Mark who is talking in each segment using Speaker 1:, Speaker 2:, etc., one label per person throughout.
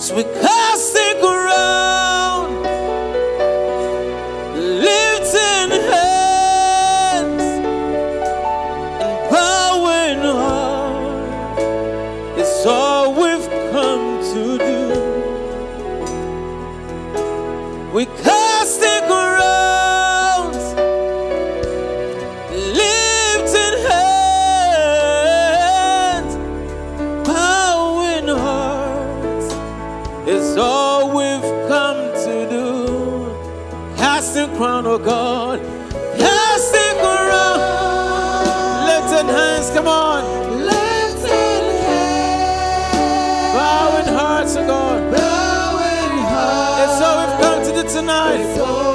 Speaker 1: So we cast tonight.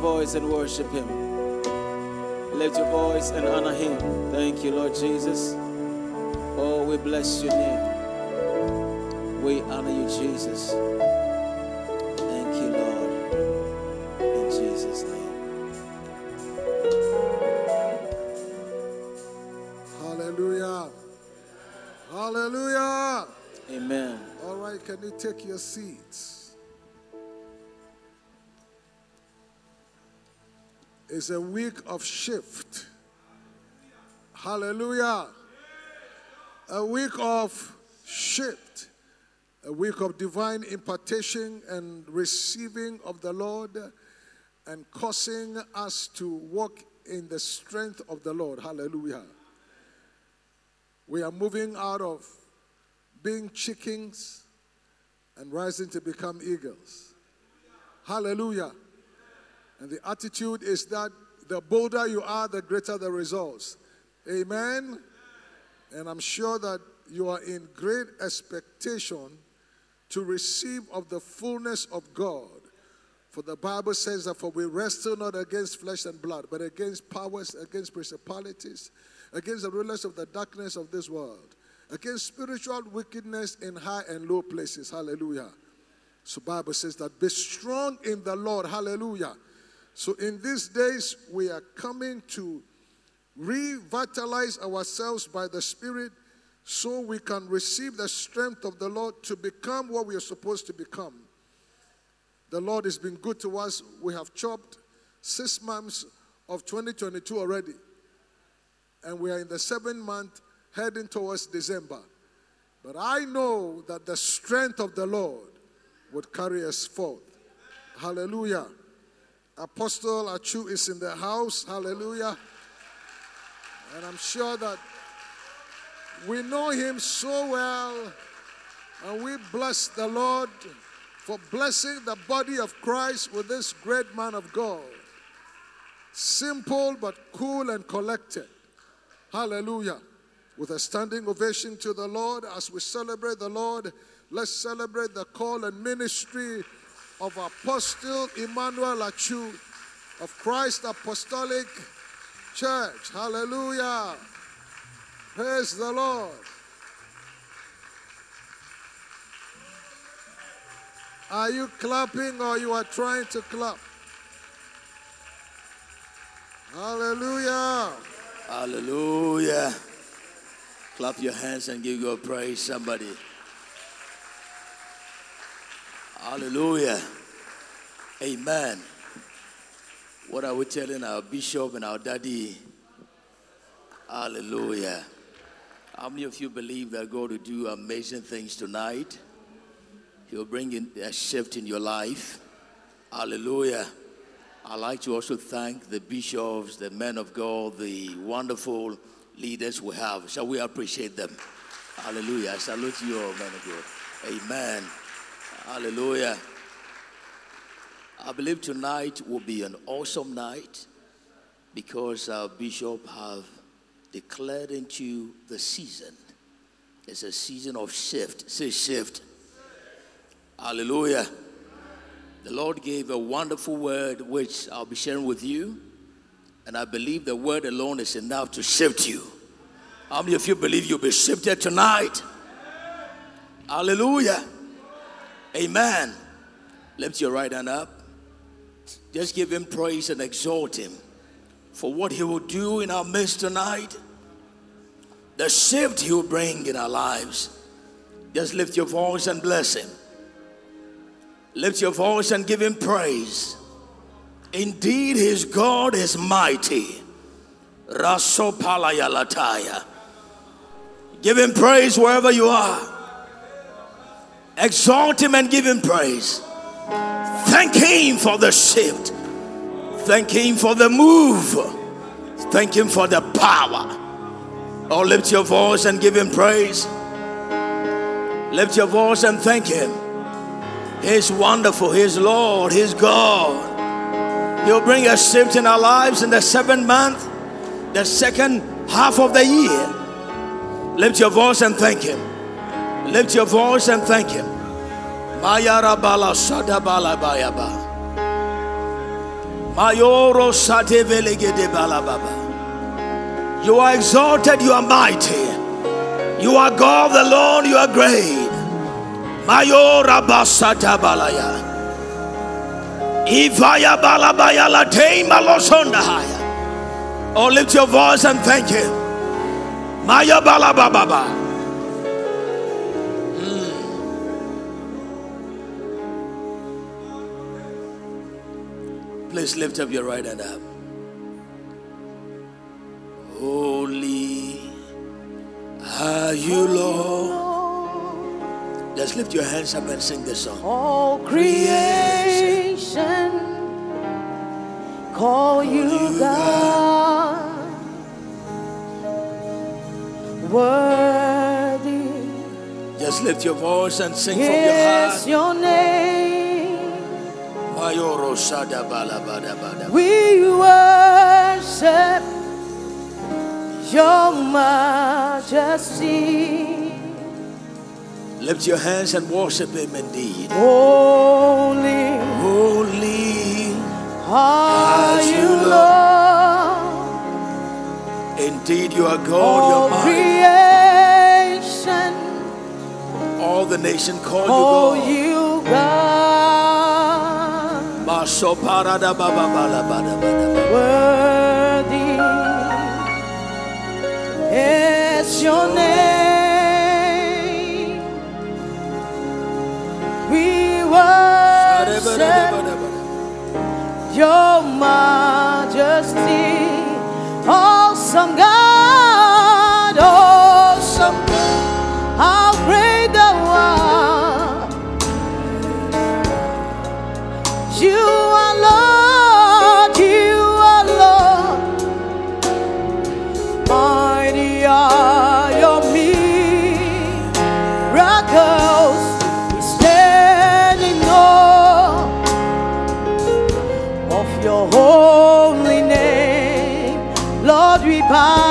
Speaker 1: Voice and worship Him. Lift your voice and honor Him. Thank you, Lord Jesus. Oh, we bless your name. We honor you, Jesus. Thank you, Lord. In Jesus' name.
Speaker 2: Hallelujah. Hallelujah.
Speaker 1: Amen.
Speaker 2: All right, can you take your seats? It's a week of shift. Hallelujah. A week of shift. A week of divine impartation and receiving of the Lord and causing us to walk in the strength of the Lord. Hallelujah. We are moving out of being chickens and rising to become eagles. Hallelujah. And the attitude is that the bolder you are, the greater the results. Amen. And I'm sure that you are in great expectation to receive of the fullness of God. For the Bible says that for we wrestle not against flesh and blood, but against powers, against principalities, against the rulers of the darkness of this world, against spiritual wickedness in high and low places. Hallelujah. So Bible says that be strong in the Lord. Hallelujah. So in these days we are coming to revitalize ourselves by the Spirit so we can receive the strength of the Lord to become what we are supposed to become. The Lord has been good to us. We have chopped six months of 2022 already. And we are in the seventh month heading towards December. But I know that the strength of the Lord would carry us forth. Hallelujah. Apostle Achu is in the house. Hallelujah. And I'm sure that we know him so well. And we bless the Lord for blessing the body of Christ with this great man of God. Simple but cool and collected. Hallelujah. With a standing ovation to the Lord as we celebrate the Lord, let's celebrate the call and ministry of Apostle Emmanuel Achu of Christ Apostolic Church. Hallelujah. Praise the Lord. Are you clapping or you are trying to clap? Hallelujah.
Speaker 3: Hallelujah. Clap your hands and give your praise, somebody. Hallelujah. Amen. What are we telling our bishop and our daddy? Hallelujah. How many of you believe that God will do amazing things tonight? He'll bring in a shift in your life. Hallelujah. I'd like to also thank the bishops, the men of God, the wonderful leaders we have. Shall we appreciate them? Hallelujah. I salute you all, men of God. Amen. Hallelujah. I believe tonight will be an awesome night because our bishop have declared into the season. It's a season of shift. Say shift. Hallelujah. The Lord gave a wonderful word which I'll be sharing with you. And I believe the word alone is enough to shift you. How many of you believe you'll be shifted tonight? Hallelujah. Amen. Lift your right hand up. Just give him praise and exalt him for what he will do in our midst tonight. The shift he will bring in our lives. Just lift your voice and bless him. Lift your voice and give him praise. Indeed, his God is mighty. Rasopalayalatai. Give him praise wherever you are. Exalt him and give him praise. Thank him for the shift. Thank him for the move. Thank him for the power. Oh, lift your voice and give him praise. Lift your voice and thank him. He's wonderful. He's Lord. He's God. He'll bring a shift in our lives in the seventh month, the second half of the year. Lift your voice and thank Him. Lift your voice and thank Him. Mayara bala sada bala bayaba. Mayoro bala baba. You are exalted, you are mighty. You are God the Lord, you are great. Mayora basata balaya. Ivaya balabaya latei malosonda haya. Oh, lift your voice and thank Him. Maya balababa. Please lift up your right hand up. Holy are you, Lord. Just lift your hands up and sing this song.
Speaker 4: All creation call you God. Worthy
Speaker 3: Just lift your voice and sing from your heart.
Speaker 4: your name. We worship your majesty.
Speaker 3: Lift your hands and worship Him indeed.
Speaker 4: Holy
Speaker 3: Holy,
Speaker 4: are you, Lord.
Speaker 3: indeed you are God,
Speaker 4: All
Speaker 3: you're
Speaker 4: creation
Speaker 3: All the nation call
Speaker 4: call
Speaker 3: you God.
Speaker 4: you God. Worthy is your name. We worship your majesty. Awesome God, Lord,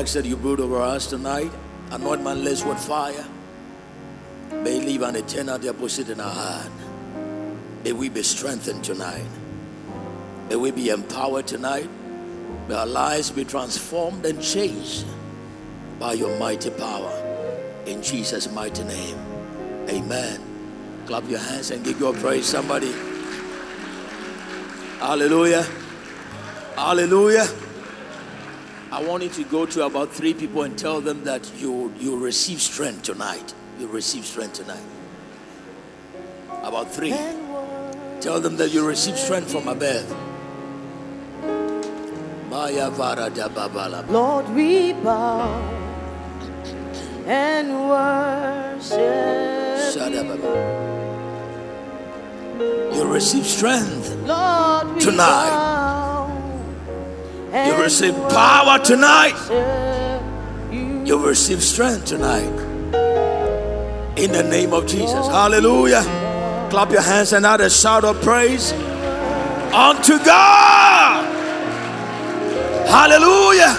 Speaker 3: ask that you brood over us tonight. Anoint my lips with fire. May leave an eternal deposit in our heart. May we be strengthened tonight. May we be empowered tonight. May our lives be transformed and changed by your mighty power. In Jesus' mighty name. Amen. Clap your hands and give your praise, somebody. Hallelujah. Hallelujah. I want you to go to about three people and tell them that you you receive strength tonight. You receive strength tonight. About three. Tell them that you receive strength from above. Maya vara da babala.
Speaker 4: Lord, we bow and worship.
Speaker 3: You receive strength.
Speaker 4: Lord,
Speaker 3: Tonight. You receive power tonight.
Speaker 4: you.
Speaker 3: You receive strength tonight. In the name of Jesus. Hallelujah. Clap your hands and add a shout of praise unto God. Hallelujah.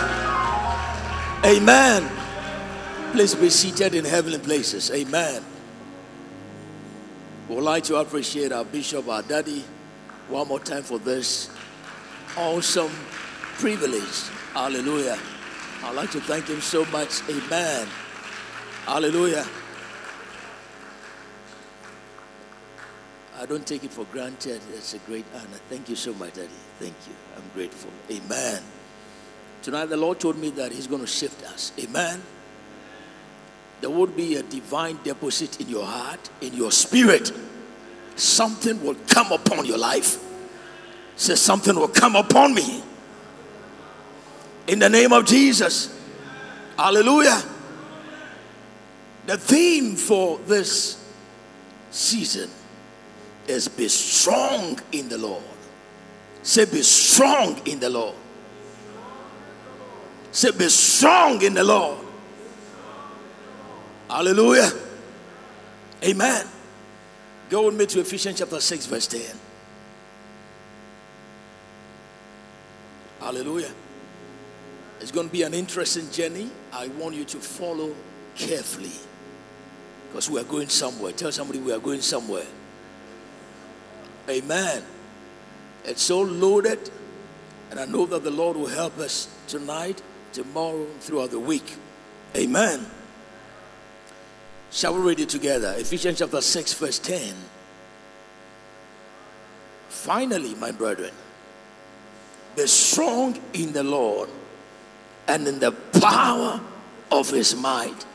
Speaker 3: Amen. Please be seated in heavenly places. Amen. We would like to appreciate our bishop, our daddy, one more time for this awesome privilege. Hallelujah. I'd like to thank him so much. Amen. Hallelujah. I don't take it for granted. It's a great honor. Thank you so much, Daddy. Thank you. I'm grateful. Amen. Tonight, the Lord told me that He's going to shift us. Amen. There would be a divine deposit in your heart, in your spirit. Something will come upon your life. Say, something will come upon me. In the name of Jesus. Hallelujah. The theme for this season is be strong in the Lord. Say, be strong in the Lord. Say, be strong in the Lord. Hallelujah. Amen. Go with me to Ephesians chapter 6, verse 10. Hallelujah. It's going to be an interesting journey. I want you to follow carefully because we are going somewhere. Tell somebody we are going somewhere. Amen. It's so loaded, and I know that the Lord will help us tonight, tomorrow, throughout the week. Amen. Shall we read it together? Ephesians chapter 6, verse 10. Finally, my brethren, be strong in the Lord and in the power of his might.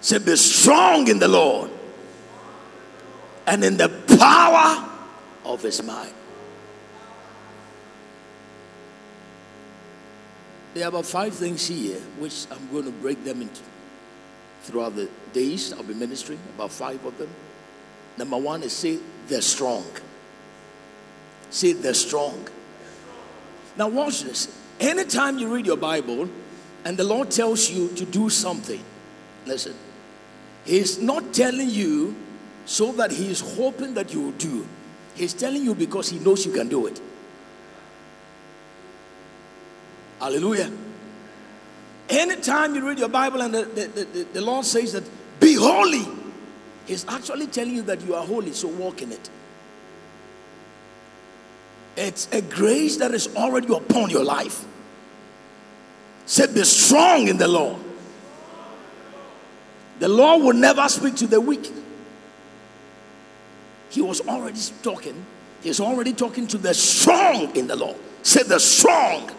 Speaker 3: Say, be strong in the Lord and in the power of his might. There are about five things here, which I'm going to break them into throughout the days. I'll be ministering about five of them. Number one is say they're strong. Say they're strong. Now, watch this. Anytime you read your Bible and the Lord tells you to do something, listen, He's not telling you so that He is hoping that you will do. He's telling you because He knows you can do it. Hallelujah. Anytime you read your Bible and the, the, the, the Lord says that, be holy, He's actually telling you that you are holy, so walk in it. It's a grace that is already upon your life. Say, be strong in the Lord. The Lord will never speak to the weak. He was already talking. He's already talking to the strong in the Lord. Say, the strong.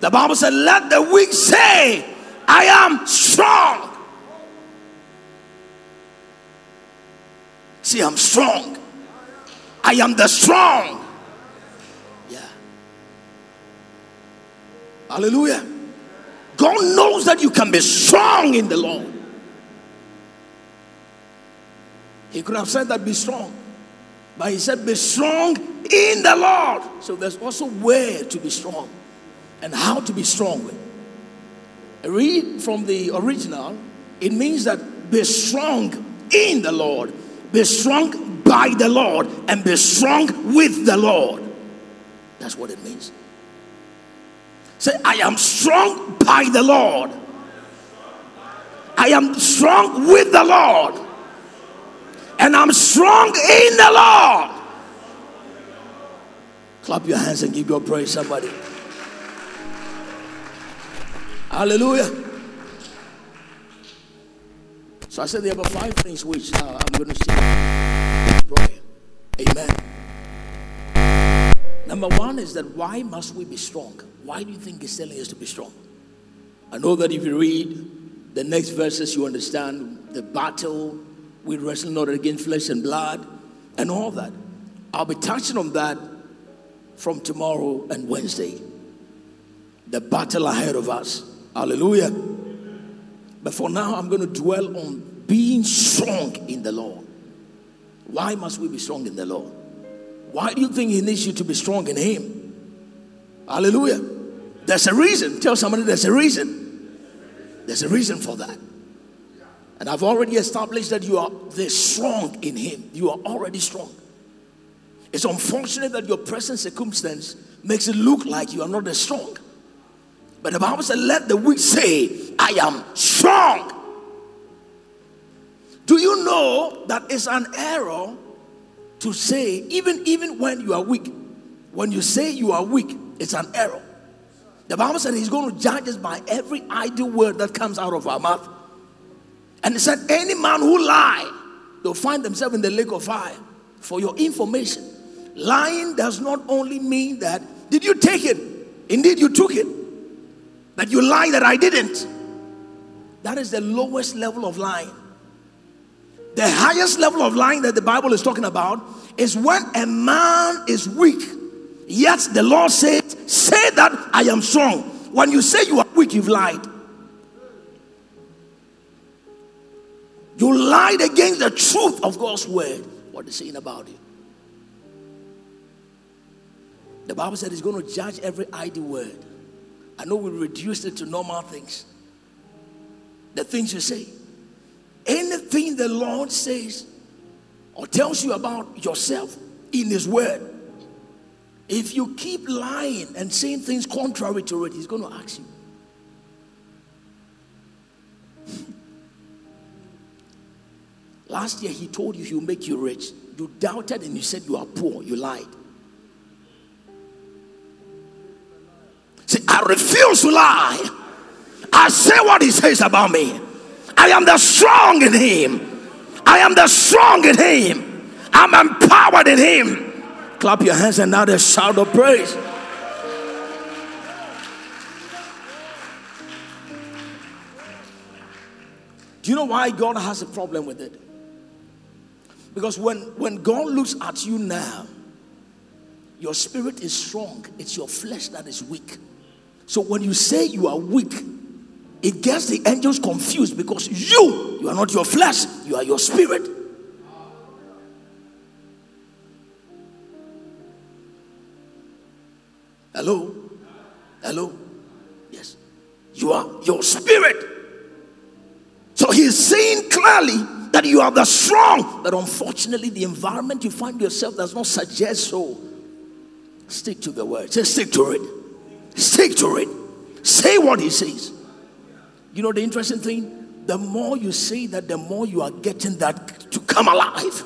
Speaker 3: The Bible said, let the weak say, I am strong. See, I'm strong. I am the strong. Hallelujah. God knows that you can be strong in the Lord. He could have said that be strong. But he said, be strong in the Lord. So there's also where to be strong and how to be strong. Read from the original, it means that be strong in the Lord, be strong by the Lord, and be strong with the Lord. That's what it means. Say, I am strong by the Lord. I am strong with the Lord. And I'm strong in the Lord. Clap your hands and give your praise, somebody. Hallelujah. So I said there are five things which uh, I'm going to say. Amen. Number one is that why must we be strong? Why do you think He's telling us to be strong? I know that if you read the next verses, you understand the battle. We wrestle not against flesh and blood and all that. I'll be touching on that from tomorrow and Wednesday. The battle ahead of us. Hallelujah. But for now, I'm going to dwell on being strong in the Lord. Why must we be strong in the Lord? Why do you think He needs you to be strong in Him? Hallelujah. There's a reason. Tell somebody there's a reason. There's a reason for that. And I've already established that you are the strong in Him. You are already strong. It's unfortunate that your present circumstance makes it look like you are not as strong. But the Bible said, Let the weak say, I am strong. Do you know that it's an error to say, even, even when you are weak, when you say you are weak, it's an error. The Bible said He's going to judge us by every idle word that comes out of our mouth. And He said, Any man who lie, they'll find themselves in the lake of fire. For your information, lying does not only mean that, did you take it? Indeed, you took it. But you lie that I didn't. That is the lowest level of lying. The highest level of lying that the Bible is talking about is when a man is weak, yet the Lord says, Say that I am strong. When you say you are weak, you've lied. You lied against the truth of God's word. What is saying about you? The Bible said He's going to judge every idle word. I know we reduced it to normal things. The things you say. Anything the Lord says or tells you about yourself in His Word, if you keep lying and saying things contrary to it, He's going to ask you. Last year, He told you He'll make you rich. You doubted and you said you are poor. You lied. See, I refuse to lie. I say what He says about me. I am the strong in him. I am the strong in him. I'm empowered in him. Clap your hands and now the shout of praise. Do you know why God has a problem with it? Because when, when God looks at you now, your spirit is strong, it's your flesh that is weak. So when you say you are weak, it gets the angels confused because you, you are not your flesh, you are your spirit. Hello? Hello? Yes. You are your spirit. So he's saying clearly that you are the strong, but unfortunately, the environment you find yourself does not suggest so. Stick to the word. Say, stick to it. Stick to it. Say what he says. You know the interesting thing? The more you say that, the more you are getting that to come alive.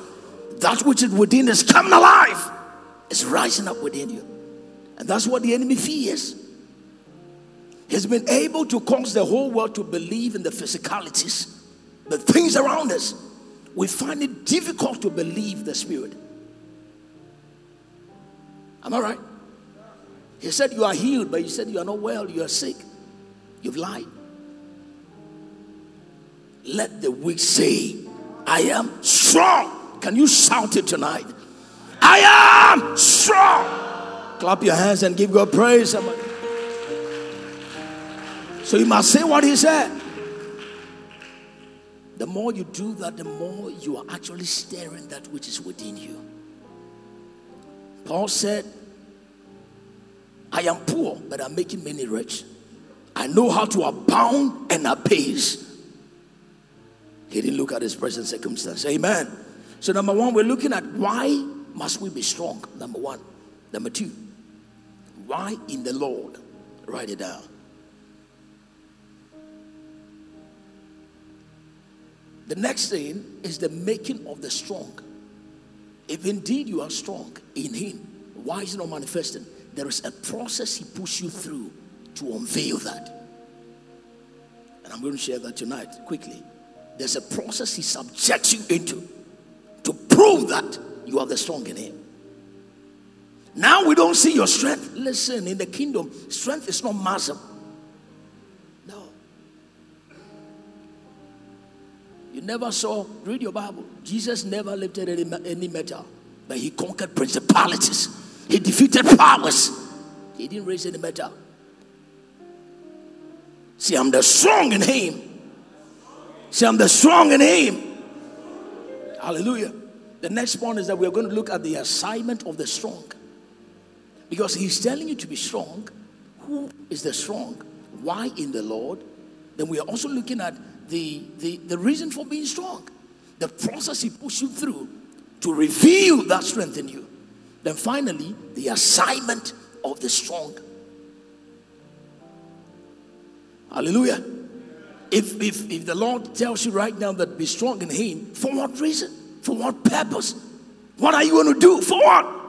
Speaker 3: That which is within is coming alive. It's rising up within you. And that's what the enemy fears. He's been able to cause the whole world to believe in the physicalities, the things around us. We find it difficult to believe the spirit. Am I right? He said you are healed, but you said you are not well, you are sick. You've lied. Let the weak say, I am strong. Can you shout it tonight? I am strong. Clap your hands and give God praise. Somebody. So you must say what he said. The more you do that, the more you are actually stirring that which is within you. Paul said, I am poor, but I'm making many rich. I know how to abound and abase. He didn't look at his present circumstance. Amen. So, number one, we're looking at why must we be strong? Number one. Number two, why in the Lord? Write it down. The next thing is the making of the strong. If indeed you are strong in Him, why is it not manifesting? There is a process He puts you through to unveil that. And I'm going to share that tonight quickly. There's a process He subjects you into to prove that you are the strong in Him. Now we don't see your strength. Listen, in the kingdom, strength is not muscle. No. You never saw, read your Bible. Jesus never lifted any, any metal, but he conquered principalities, he defeated powers. He didn't raise any metal. See, I'm the strong in him. See, I'm the strong in him. Hallelujah. The next point is that we're going to look at the assignment of the strong. Because he's telling you to be strong. Who is the strong? Why in the Lord? Then we are also looking at the, the, the reason for being strong, the process he puts you through to reveal that strength in you. Then finally, the assignment of the strong. Hallelujah. If, if, if the Lord tells you right now that be strong in Him, for what reason? For what purpose? What are you going to do? For what?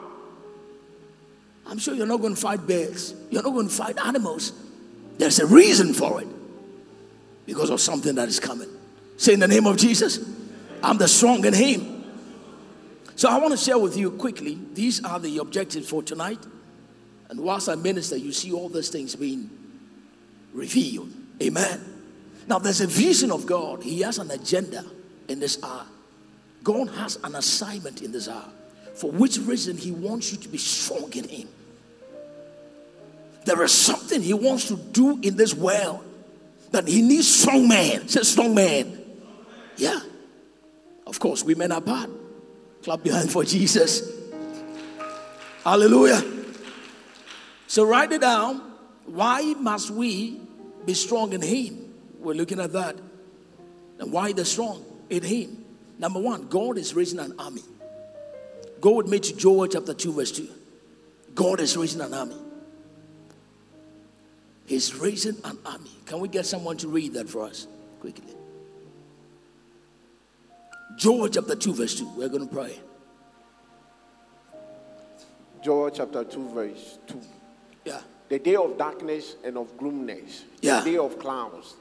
Speaker 3: I'm sure you're not going to fight bears. You're not going to fight animals. There's a reason for it because of something that is coming. Say in the name of Jesus, I'm the strong in Him. So I want to share with you quickly. These are the objectives for tonight. And whilst I minister, you see all these things being revealed. Amen. Now there's a vision of God. He has an agenda in this hour. God has an assignment in this hour. For which reason He wants you to be strong in Him. There is something he wants to do in this world that he needs strong men. Say strong man. Yeah. Of course, women are part. Clap behind for Jesus. Hallelujah. So write it down. Why must we be strong in him? We're looking at that. And why the strong in him? Number one, God is raising an army. Go with me to Joel chapter 2, verse 2. God is raising an army. He's raising an army. Can we get someone to read that for us quickly? Joel chapter 2, verse 2. We're going to pray.
Speaker 5: Joel chapter 2, verse 2.
Speaker 3: Yeah.
Speaker 5: The day of darkness and of gloomness,
Speaker 3: Yeah.
Speaker 5: the day of clouds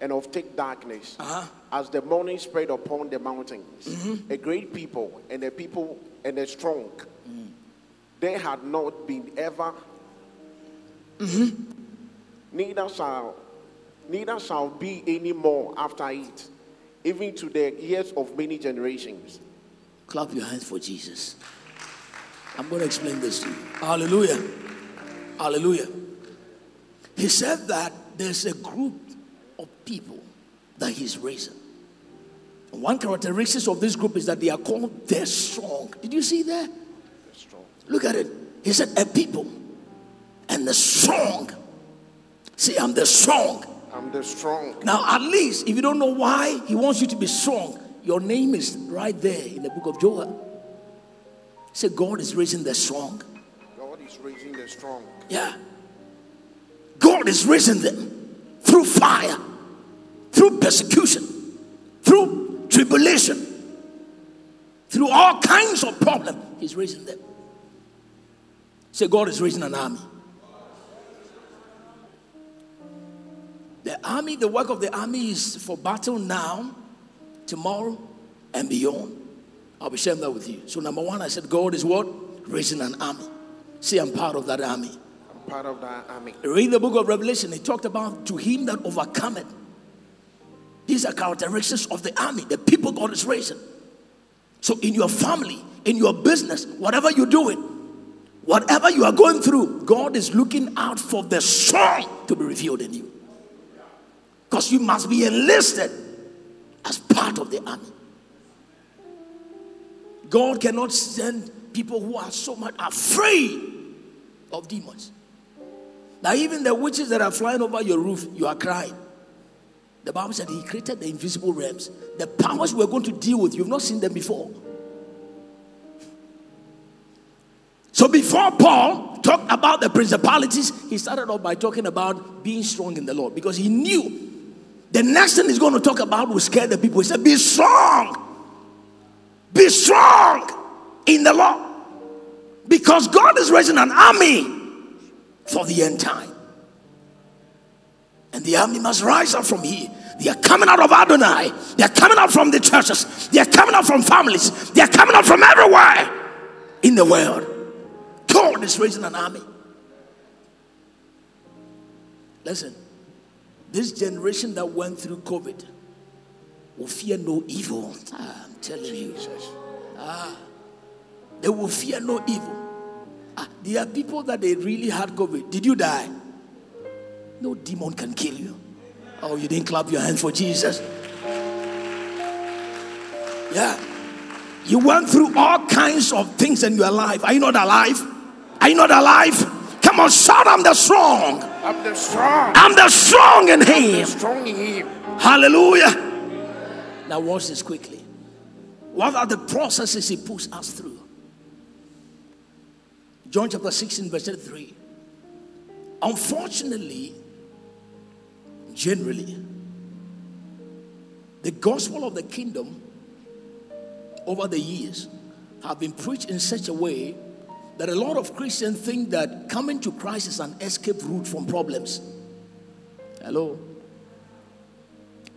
Speaker 5: and of thick darkness,
Speaker 3: Uh-huh.
Speaker 5: as the morning spread upon the mountains,
Speaker 3: Mm-hmm.
Speaker 5: a great people and a people and a strong.
Speaker 3: Mm.
Speaker 5: They had not been ever,
Speaker 3: Mm-hmm.
Speaker 5: Neither shall, neither shall be any more after it, even to the years of many generations.
Speaker 3: Clap your hands for Jesus. I'm going to explain this to you. Hallelujah. Hallelujah. He said that there's a group of people that he's raising. And One characteristic of this group is that they are called the strong. Did you see that? Look at it. He said, a people and the strong. See, I'm the strong.
Speaker 5: I'm the strong.
Speaker 3: Now, at least if you don't know why he wants you to be strong, your name is right there in the book of Joel. Say, God is raising the strong.
Speaker 5: God is raising the strong.
Speaker 3: Yeah. God is raising them through fire, through persecution, through tribulation, through all kinds of problems. He's raising them. Say, God is raising an army. The army, the work of the army is for battle now, tomorrow, and beyond. I'll be sharing that with you. So, number one, I said, God is what? Raising an army. See, I'm part of that army.
Speaker 5: I'm part of that army.
Speaker 3: Read the book of Revelation. It talked about to him that overcometh. These are characteristics of the army, the people God is raising. So, in your family, in your business, whatever you're doing, whatever you are going through, God is looking out for the strong to be revealed in you. Because you must be enlisted as part of the army. God cannot send people who are so much afraid of demons. Now, even the witches that are flying over your roof, you are crying. The Bible said He created the invisible realms. The powers we're going to deal with, you've not seen them before. So, before Paul talked about the principalities, he started off by talking about being strong in the Lord because he knew the next thing he's going to talk about will scare the people. He said, Be strong. Be strong in the Lord. Because God is raising an army for the end time. And the army must rise up from here. They are coming out of Adonai. They are coming out from the churches. They are coming out from families. They are coming out from everywhere in the world. God is raising an army. Listen, this generation that went through COVID will fear no evil. Ah, I'm telling you. Ah, they will fear no evil. Ah, there are people that they really had COVID. Did you die? No demon can kill you. Oh, you didn't clap your hands for Jesus. Yeah. You went through all kinds of things in your life. Are you not alive? Are you not alive? Come on, shout, I'm the strong.
Speaker 5: I'm the strong.
Speaker 3: I'm the strong in him.
Speaker 5: strong in him.
Speaker 3: Hallelujah. Now, watch this quickly. What are the processes he puts us through? John chapter 16, verse 3. Unfortunately, generally, the gospel of the kingdom over the years have been preached in such a way that a lot of Christians think that coming to Christ is an escape route from problems. Hello?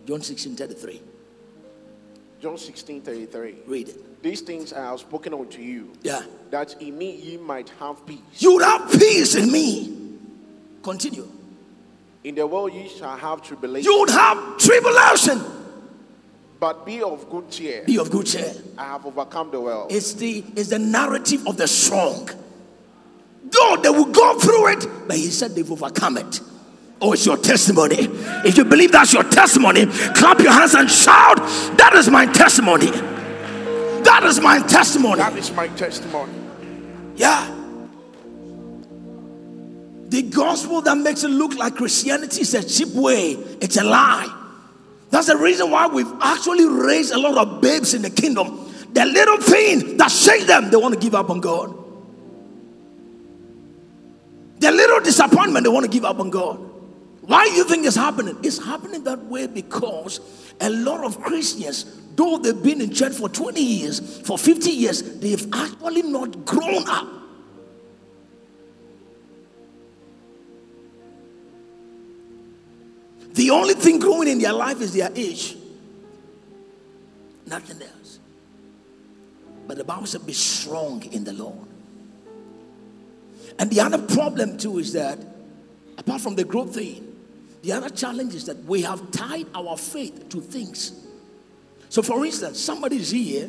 Speaker 3: John 16 33.
Speaker 5: John 16 33.
Speaker 3: Read it.
Speaker 5: These things I have spoken unto you,
Speaker 3: Yeah.
Speaker 5: that in me ye might have peace.
Speaker 3: You would have peace in me. Continue.
Speaker 5: In the world ye shall have tribulation,
Speaker 3: You would have tribulation.
Speaker 5: But be of good cheer.
Speaker 3: Be of good cheer.
Speaker 5: I have overcome the world.
Speaker 3: It's the it's the narrative of the strong. Though they will go through it, but he said they've overcome it. Oh, it's your testimony. If you believe that's your testimony, clap your hands and shout, That is my testimony. That is my testimony.
Speaker 5: That is my testimony.
Speaker 3: Yeah. The gospel that makes it look like Christianity is a cheap way, it's a lie. That's the reason why we've actually raised a lot of babes in the kingdom. The little thing that shakes them, they want to give up on God. The little disappointment, they want to give up on God. Why do you think it's happening? It's happening that way because a lot of Christians, though they've been in church for 20 years, for 50 years, they've actually not grown up. The only thing growing in their life is their age. Nothing else. But the Bible said, be strong in the Lord. And the other problem, too, is that apart from the growth thing, the other challenge is that we have tied our faith to things. So, for instance, somebody is here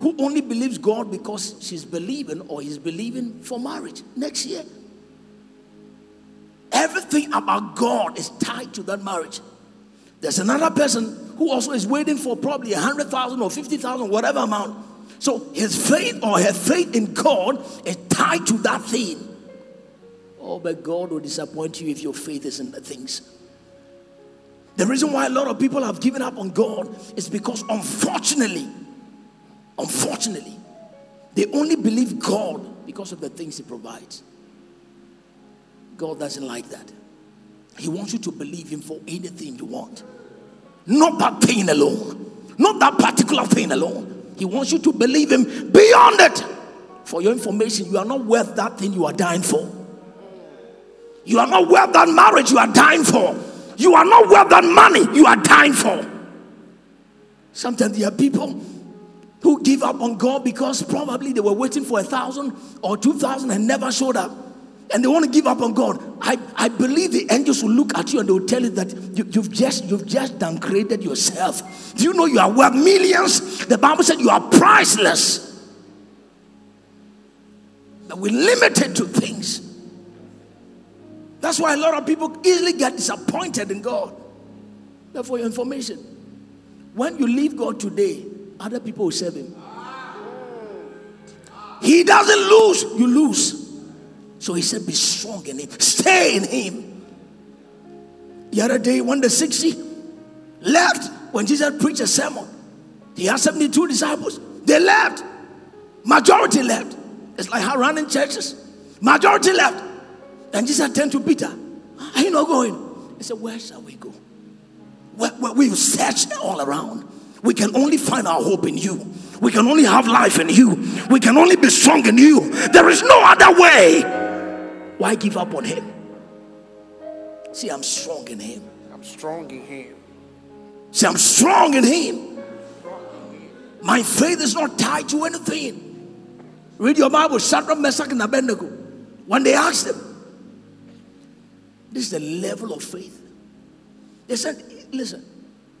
Speaker 3: who only believes God because she's believing or he's believing for marriage next year. Everything about God is tied to that marriage. There's another person who also is waiting for probably a hundred thousand or fifty thousand, whatever amount. So his faith or her faith in God is tied to that thing. Oh, but God will disappoint you if your faith is in the things. The reason why a lot of people have given up on God is because, unfortunately, unfortunately, they only believe God because of the things He provides. God doesn't like that. He wants you to believe Him for anything you want, not that thing alone, not that particular thing alone. He wants you to believe Him beyond it. For your information, you are not worth that thing you are dying for. You are not worth that marriage you are dying for. You are not worth that money you are dying for. Sometimes there are people who give up on God because probably they were waiting for a thousand or two thousand and never showed up. And they want to give up on God. I, I believe the angels will look at you and they will tell you that you, you've just you've just downgraded yourself. Do you know you are worth millions? The Bible said you are priceless. But we're limited to things. That's why a lot of people easily get disappointed in God. For your information, when you leave God today, other people will serve Him. He doesn't lose, you lose. So He said, Be strong in Him, stay in Him. The other day, when the 60 left, when Jesus preached a sermon, he had 72 disciples. They left, majority left. It's like how running churches. Majority left. And Jesus turned to Peter, Are you not going? He said, Where shall we go? Where, where we've searched all around. We can only find our hope in you. We can only have life in you. We can only be strong in you. There is no other way. Why give up on him? See, I'm strong in him.
Speaker 5: I'm strong in him.
Speaker 3: See, I'm strong in him. My faith is not tied to anything. Read your Bible, Shadrach, Meshach, and Abednego. When they asked them, this is the level of faith. They said, listen,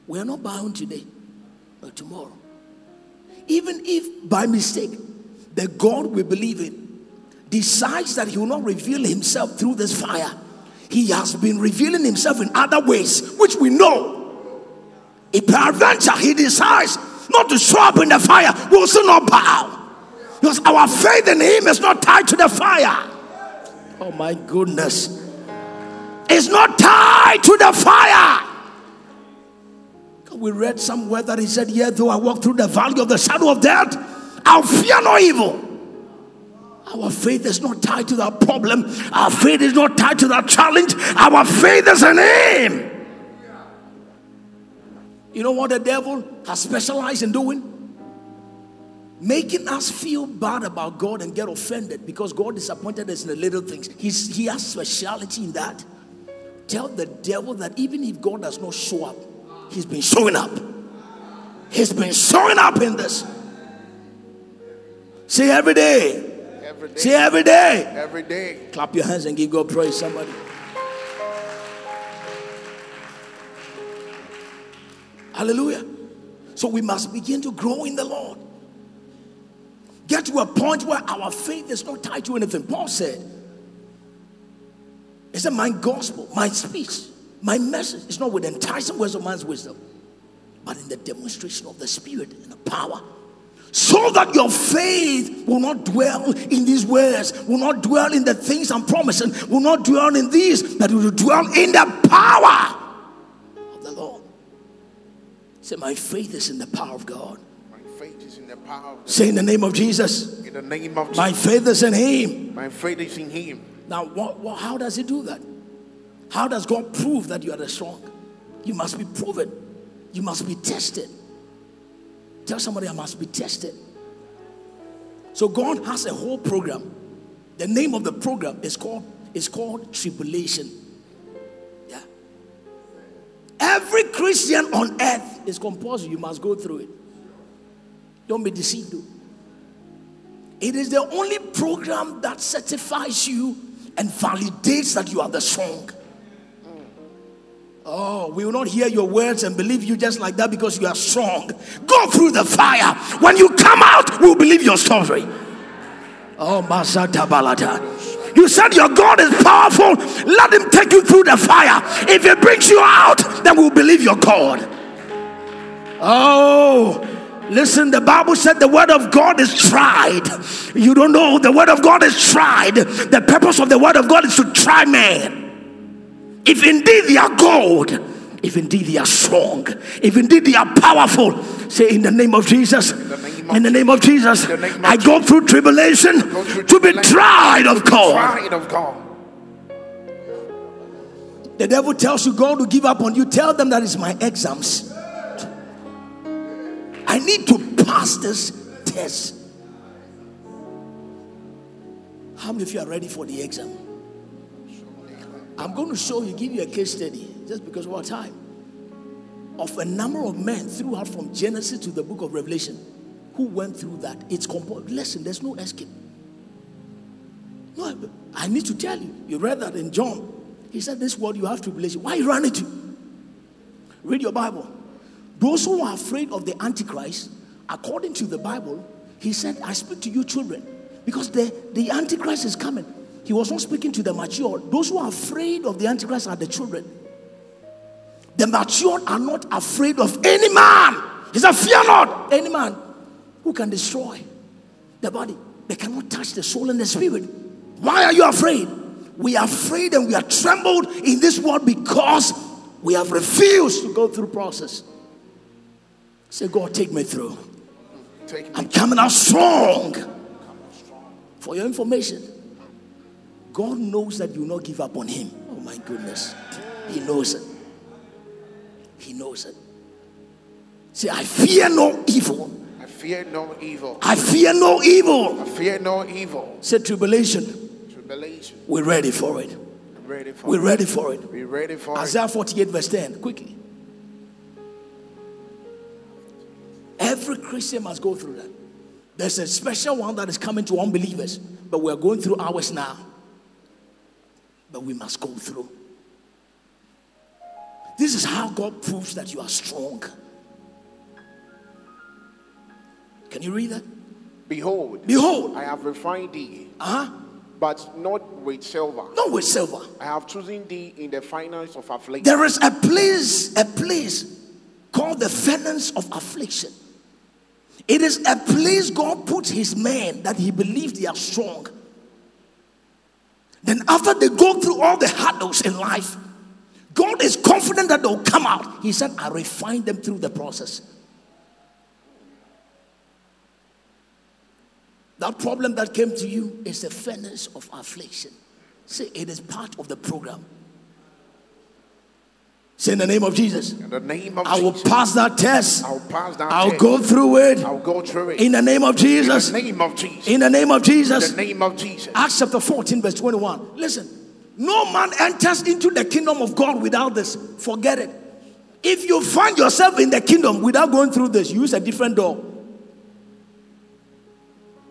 Speaker 3: we are not bound today, but tomorrow. Even if by mistake the God we believe in decides that he will not reveal himself through this fire, he has been revealing himself in other ways, which we know. If peradventure he decides not to show up in the fire, we'll still not bow. Because our faith in him is not tied to the fire. Oh my goodness. It's not tied to the fire. We read somewhere that he said, Yet though I walk through the valley of the shadow of death, I'll fear no evil. Our faith is not tied to that problem. Our faith is not tied to that challenge. Our faith is in Him. You know what the devil has specialized in doing? Making us feel bad about God and get offended because God disappointed us in the little things. He's, he has speciality in that. Tell the devil that even if God does not show up, he's been showing up. He's been showing up in this. Say every day.
Speaker 5: Every day.
Speaker 3: Say every day.
Speaker 5: Every day.
Speaker 3: Clap your hands and give God praise, somebody. Hallelujah. So we must begin to grow in the Lord. Get to a point where our faith is not tied to anything. Paul said, He said, My gospel, my speech, my message is not with enticing words of man's wisdom, but in the demonstration of the Spirit and the power. So that your faith will not dwell in these words, will not dwell in the things I'm promising, will not dwell in these, but will dwell in the power of the Lord. Say, My faith is in the power of God.
Speaker 5: My faith is in the power. of-
Speaker 3: Say in the name of Jesus.
Speaker 5: In the name of
Speaker 3: My faith is in Him.
Speaker 5: My faith is in him.
Speaker 3: Now, what, what, how does He do that? How does God prove that you are the strong? You must be proven. You must be tested. Tell somebody I must be tested. So God has a whole program. The name of the program is called is called tribulation. Yeah. Every Christian on earth is compulsory. You must go through it. Don't be deceived. Though. It is the only program that certifies you and validates that you are the strong. Oh, we will not hear your words and believe you just like that because you are strong. Go through the fire. When you come out, we'll believe your story. Oh, Masata Balata. You said your God is powerful. Let him take you through the fire. If he brings you out, then we'll believe your God. Oh, listen, the Bible said the word of God is tried. You don't know, the word of God is tried. The purpose of the word of God is to try man. If indeed they are gold, if indeed they are strong, if indeed they are powerful, say in the name of Jesus, in the name of Jesus,
Speaker 5: name of
Speaker 3: I go through tribulation
Speaker 5: Go through
Speaker 3: to be tried God.
Speaker 5: Of God.
Speaker 3: The devil tells you God will give up on you. Tell them that is my exams. I need to pass this test. How many of you are ready for the exam? I'm going to show you, give you a case study, just because of our time, of a number of men throughout from Genesis to the book of Revelation who went through that. It's composed. Listen, there's no escape. No, I need to tell you. You read that in John. He said, This world you have tribulation. Why you run into? Read your Bible. Those who are afraid of the Antichrist, according to the Bible, he said, I speak to you children. Because the, the Antichrist is coming. He was not speaking to the mature. Those who are afraid of the Antichrist are the children. The mature are not afraid of any man. He said, Fear not any man who can destroy the body. They cannot touch the soul and the spirit. Why are you afraid? We are afraid and we are trembled in this world because we have refused to go through process. Say, God, take me through.
Speaker 5: Take me.
Speaker 3: I'm coming out strong. For your information, God knows that you will not give up on him. Oh my goodness. He knows it. He knows it. Say, I fear no evil.
Speaker 5: I fear no evil.
Speaker 3: I fear no evil.
Speaker 5: I fear no evil.
Speaker 3: Say, tribulation.
Speaker 5: Tribulation.
Speaker 3: We're ready for it.
Speaker 5: I'm ready for
Speaker 3: We're
Speaker 5: it.
Speaker 3: ready for it.
Speaker 5: We're ready for it.
Speaker 3: Isaiah 48, verse 10. Quickly. Every Christian must go through that. There's a special one that is coming to unbelievers, but we're going through ours now. But we must go through. This is how God proves that you are strong. Can you read that?
Speaker 5: Behold,
Speaker 3: Behold,
Speaker 5: I have refined thee,
Speaker 3: uh huh,
Speaker 5: but not with silver.
Speaker 3: not with silver.
Speaker 5: I have chosen thee in the finance of affliction.
Speaker 3: There is a place, a place called the furnace of affliction. It is a place God put his men that he believed they are strong. Then, after they go through all the hurdles in life, God is confident that they'll come out. He said, I refine them through the process. That problem that came to you is a furnace of affliction. See, it is part of the program. Say, in the name of Jesus,
Speaker 5: In the name of
Speaker 3: I will
Speaker 5: Jesus,
Speaker 3: pass that test.
Speaker 5: I'll pass that
Speaker 3: I'll
Speaker 5: test.
Speaker 3: go through it.
Speaker 5: I'll go through it.
Speaker 3: In the name of Jesus.
Speaker 5: In the name of Jesus.
Speaker 3: In the name of
Speaker 5: In
Speaker 3: Jesus.
Speaker 5: the name of Jesus.
Speaker 3: Acts chapter 14, verse 21. Listen, no man enters into the kingdom of God without this. Forget it. If you find yourself in the kingdom without going through this, use a different door.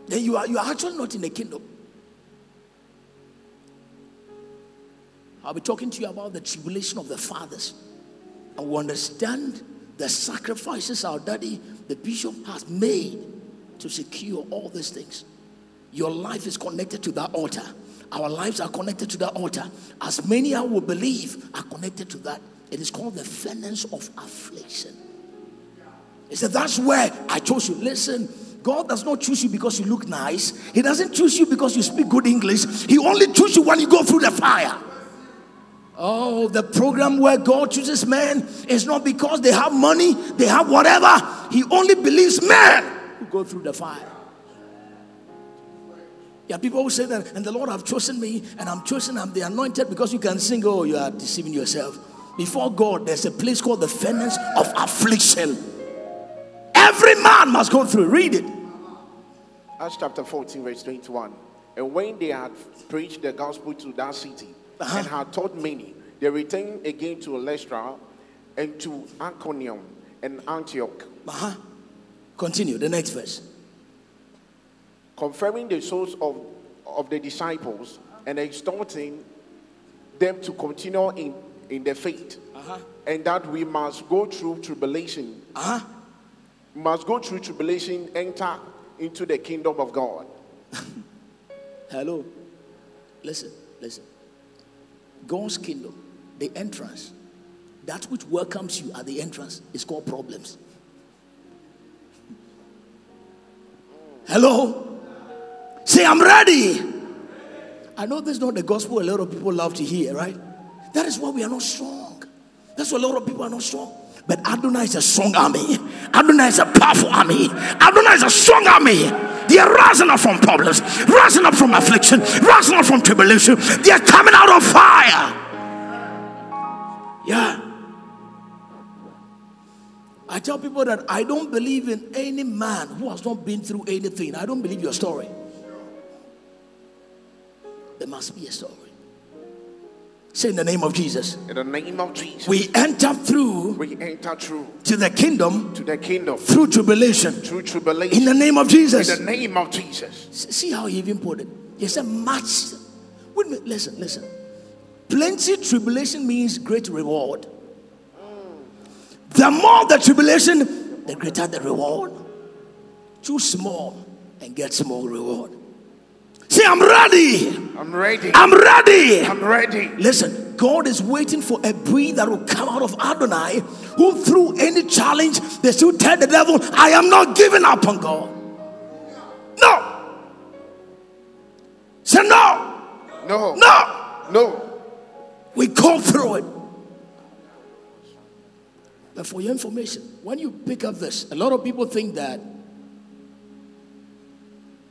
Speaker 3: Then you are you are actually not in the kingdom. I'll be talking to you about the tribulation of the fathers. And we understand the sacrifices our daddy, the bishop, has made to secure all these things. Your life is connected to that altar. Our lives are connected to that altar. As many I will believe are connected to that. It is called the furnace of affliction. He said, That's where I chose you. Listen, God does not choose you because you look nice. He doesn't choose you because you speak good English. He only chooses you when you go through the fire. Oh, the program where God chooses men is not because they have money, they have whatever. He only believes men who go through the fire. Yeah, people who say that, and the Lord have chosen me, and I'm chosen, I'm the anointed because you can sing. Oh, you are deceiving yourself. Before God, there's a place called the furnace of affliction. Every man must go through. Read it.
Speaker 5: Acts chapter 14, verse 21. And when they had preached the gospel to that city
Speaker 3: Uh-huh.
Speaker 5: and had taught many, they returned again to Lystra and to Iconium and Antioch,
Speaker 3: Uh-huh. Continue. The next verse.
Speaker 5: confirming the souls of, of the disciples and exhorting them to continue in, in the faith, and that we must go through tribulation,
Speaker 3: Uh-huh.
Speaker 5: must go through tribulation, enter into the kingdom of God.
Speaker 3: Hello. Listen, listen. God's kingdom, the entrance, that which welcomes you at the entrance is called problems. Hello. Say, I'm ready. I know this is not the gospel a lot of people love to hear, right? That is why we are not strong. That's why a lot of people are not strong. But Adonai is a strong army. Adonai is a powerful army. Adonai is a strong army. They are rising up from problems, rising up from affliction, rising up from tribulation. They are coming out of fire. Yeah. I tell people that I don't believe in any man who has not been through anything. I don't believe your story. There must be a story. Say in the name of Jesus.
Speaker 5: In the name of Jesus,
Speaker 3: We enter through
Speaker 5: we enter through
Speaker 3: to the kingdom
Speaker 5: to the kingdom
Speaker 3: through tribulation.
Speaker 5: through tribulation.
Speaker 3: In the name of Jesus.
Speaker 5: In the name of Jesus.
Speaker 3: See how he even put it. He said, much. Wait a minute, listen, listen. Plenty tribulation means great reward. The more the tribulation, the greater the reward. Too small and get small reward. Say, I'm ready.
Speaker 5: I'm ready.
Speaker 3: I'm ready.
Speaker 5: I'm ready.
Speaker 3: Listen, God is waiting for a breed that will come out of Adonai, who through any challenge, they still tell the devil, I am not giving up on God. No. Say no.
Speaker 5: No.
Speaker 3: No.
Speaker 5: No.
Speaker 3: We go through it. But for your information, when you pick up this, a lot of people think that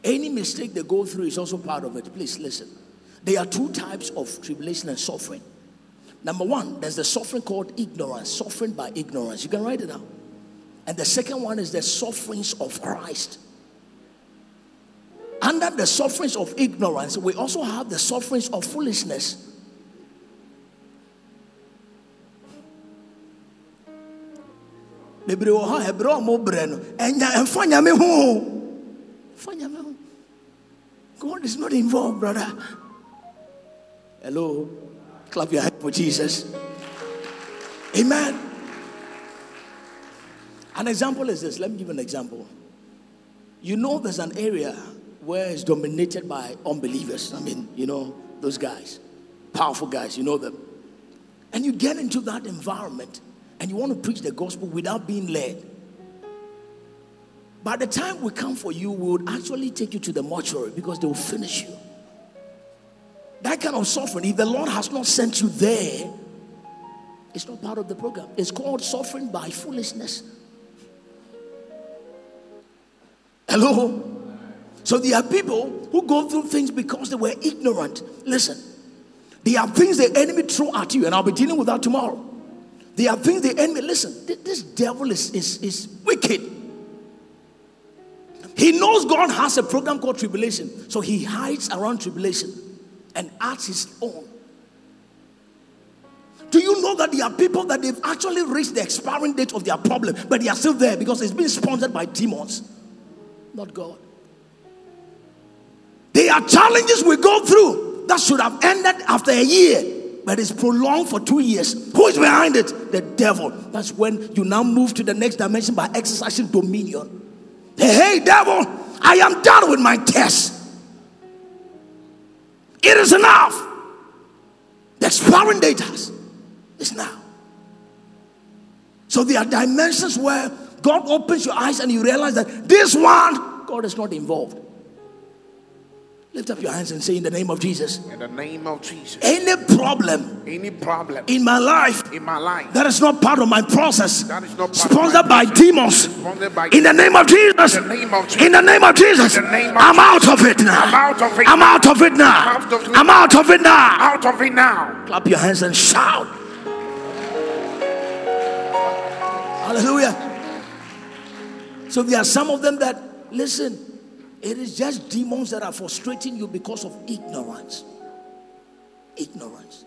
Speaker 3: any mistake they go through is also part of it. Please listen. There are two types of tribulation and suffering. Number one, there's the suffering called ignorance, suffering by ignorance. You can write it down. And the second one is the sufferings of Christ. Under the sufferings of ignorance, we also have the sufferings of foolishness. God is not involved, brother. Hello. Clap your hand for Jesus. Amen. An example is this. Let me give an example. You know, there's an area where it's dominated by unbelievers. I mean, you know, those guys, powerful guys, you know them. And you get into that environment and you want to preach the gospel without being led. By the time we come for you, we would actually take you to the mortuary because they will finish you. That kind of suffering, if the Lord has not sent you there, it's not part of the program. It's called suffering by foolishness. Hello? So there are people who go through things because they were ignorant. Listen, there are things the enemy threw at you, and I'll be dealing with that tomorrow. There are things the enemy, listen, this devil is, is, is wicked. He knows God has a program called tribulation, so he hides around tribulation and adds his own. Do you know that there are people that they've actually reached the expiring date of their problem, but they are still there because it's been sponsored by demons, not God? There are challenges we go through that should have ended after a year, but it's prolonged for two years. Who is behind it? The devil. That's when you now move to the next dimension by exercising dominion. Hey, devil, I am done with my test. It is enough. The expiring date is now. So there are dimensions where God opens your eyes and you realize that this one, God is not involved. Lift up your hands and say, In the name of Jesus,
Speaker 5: In the name of Jesus.
Speaker 3: any problem
Speaker 5: Any problem
Speaker 3: in my life
Speaker 5: in my life
Speaker 3: that is not part of my process,
Speaker 5: That is not
Speaker 3: sponsored by demons,
Speaker 5: Sponsored by
Speaker 3: in the name of Jesus,
Speaker 5: In the name of Jesus.
Speaker 3: in the name of Jesus,
Speaker 5: In the name of
Speaker 3: I'm out of it now.
Speaker 5: I'm out of it
Speaker 3: I'm
Speaker 5: now.
Speaker 3: out of it now.
Speaker 5: I'm out of it
Speaker 3: I'm out of it now.
Speaker 5: out of it now.
Speaker 3: Clap your hands and shout. Hallelujah. So there are some of them that, listen, it is just demons that are frustrating you because of ignorance. Ignorance.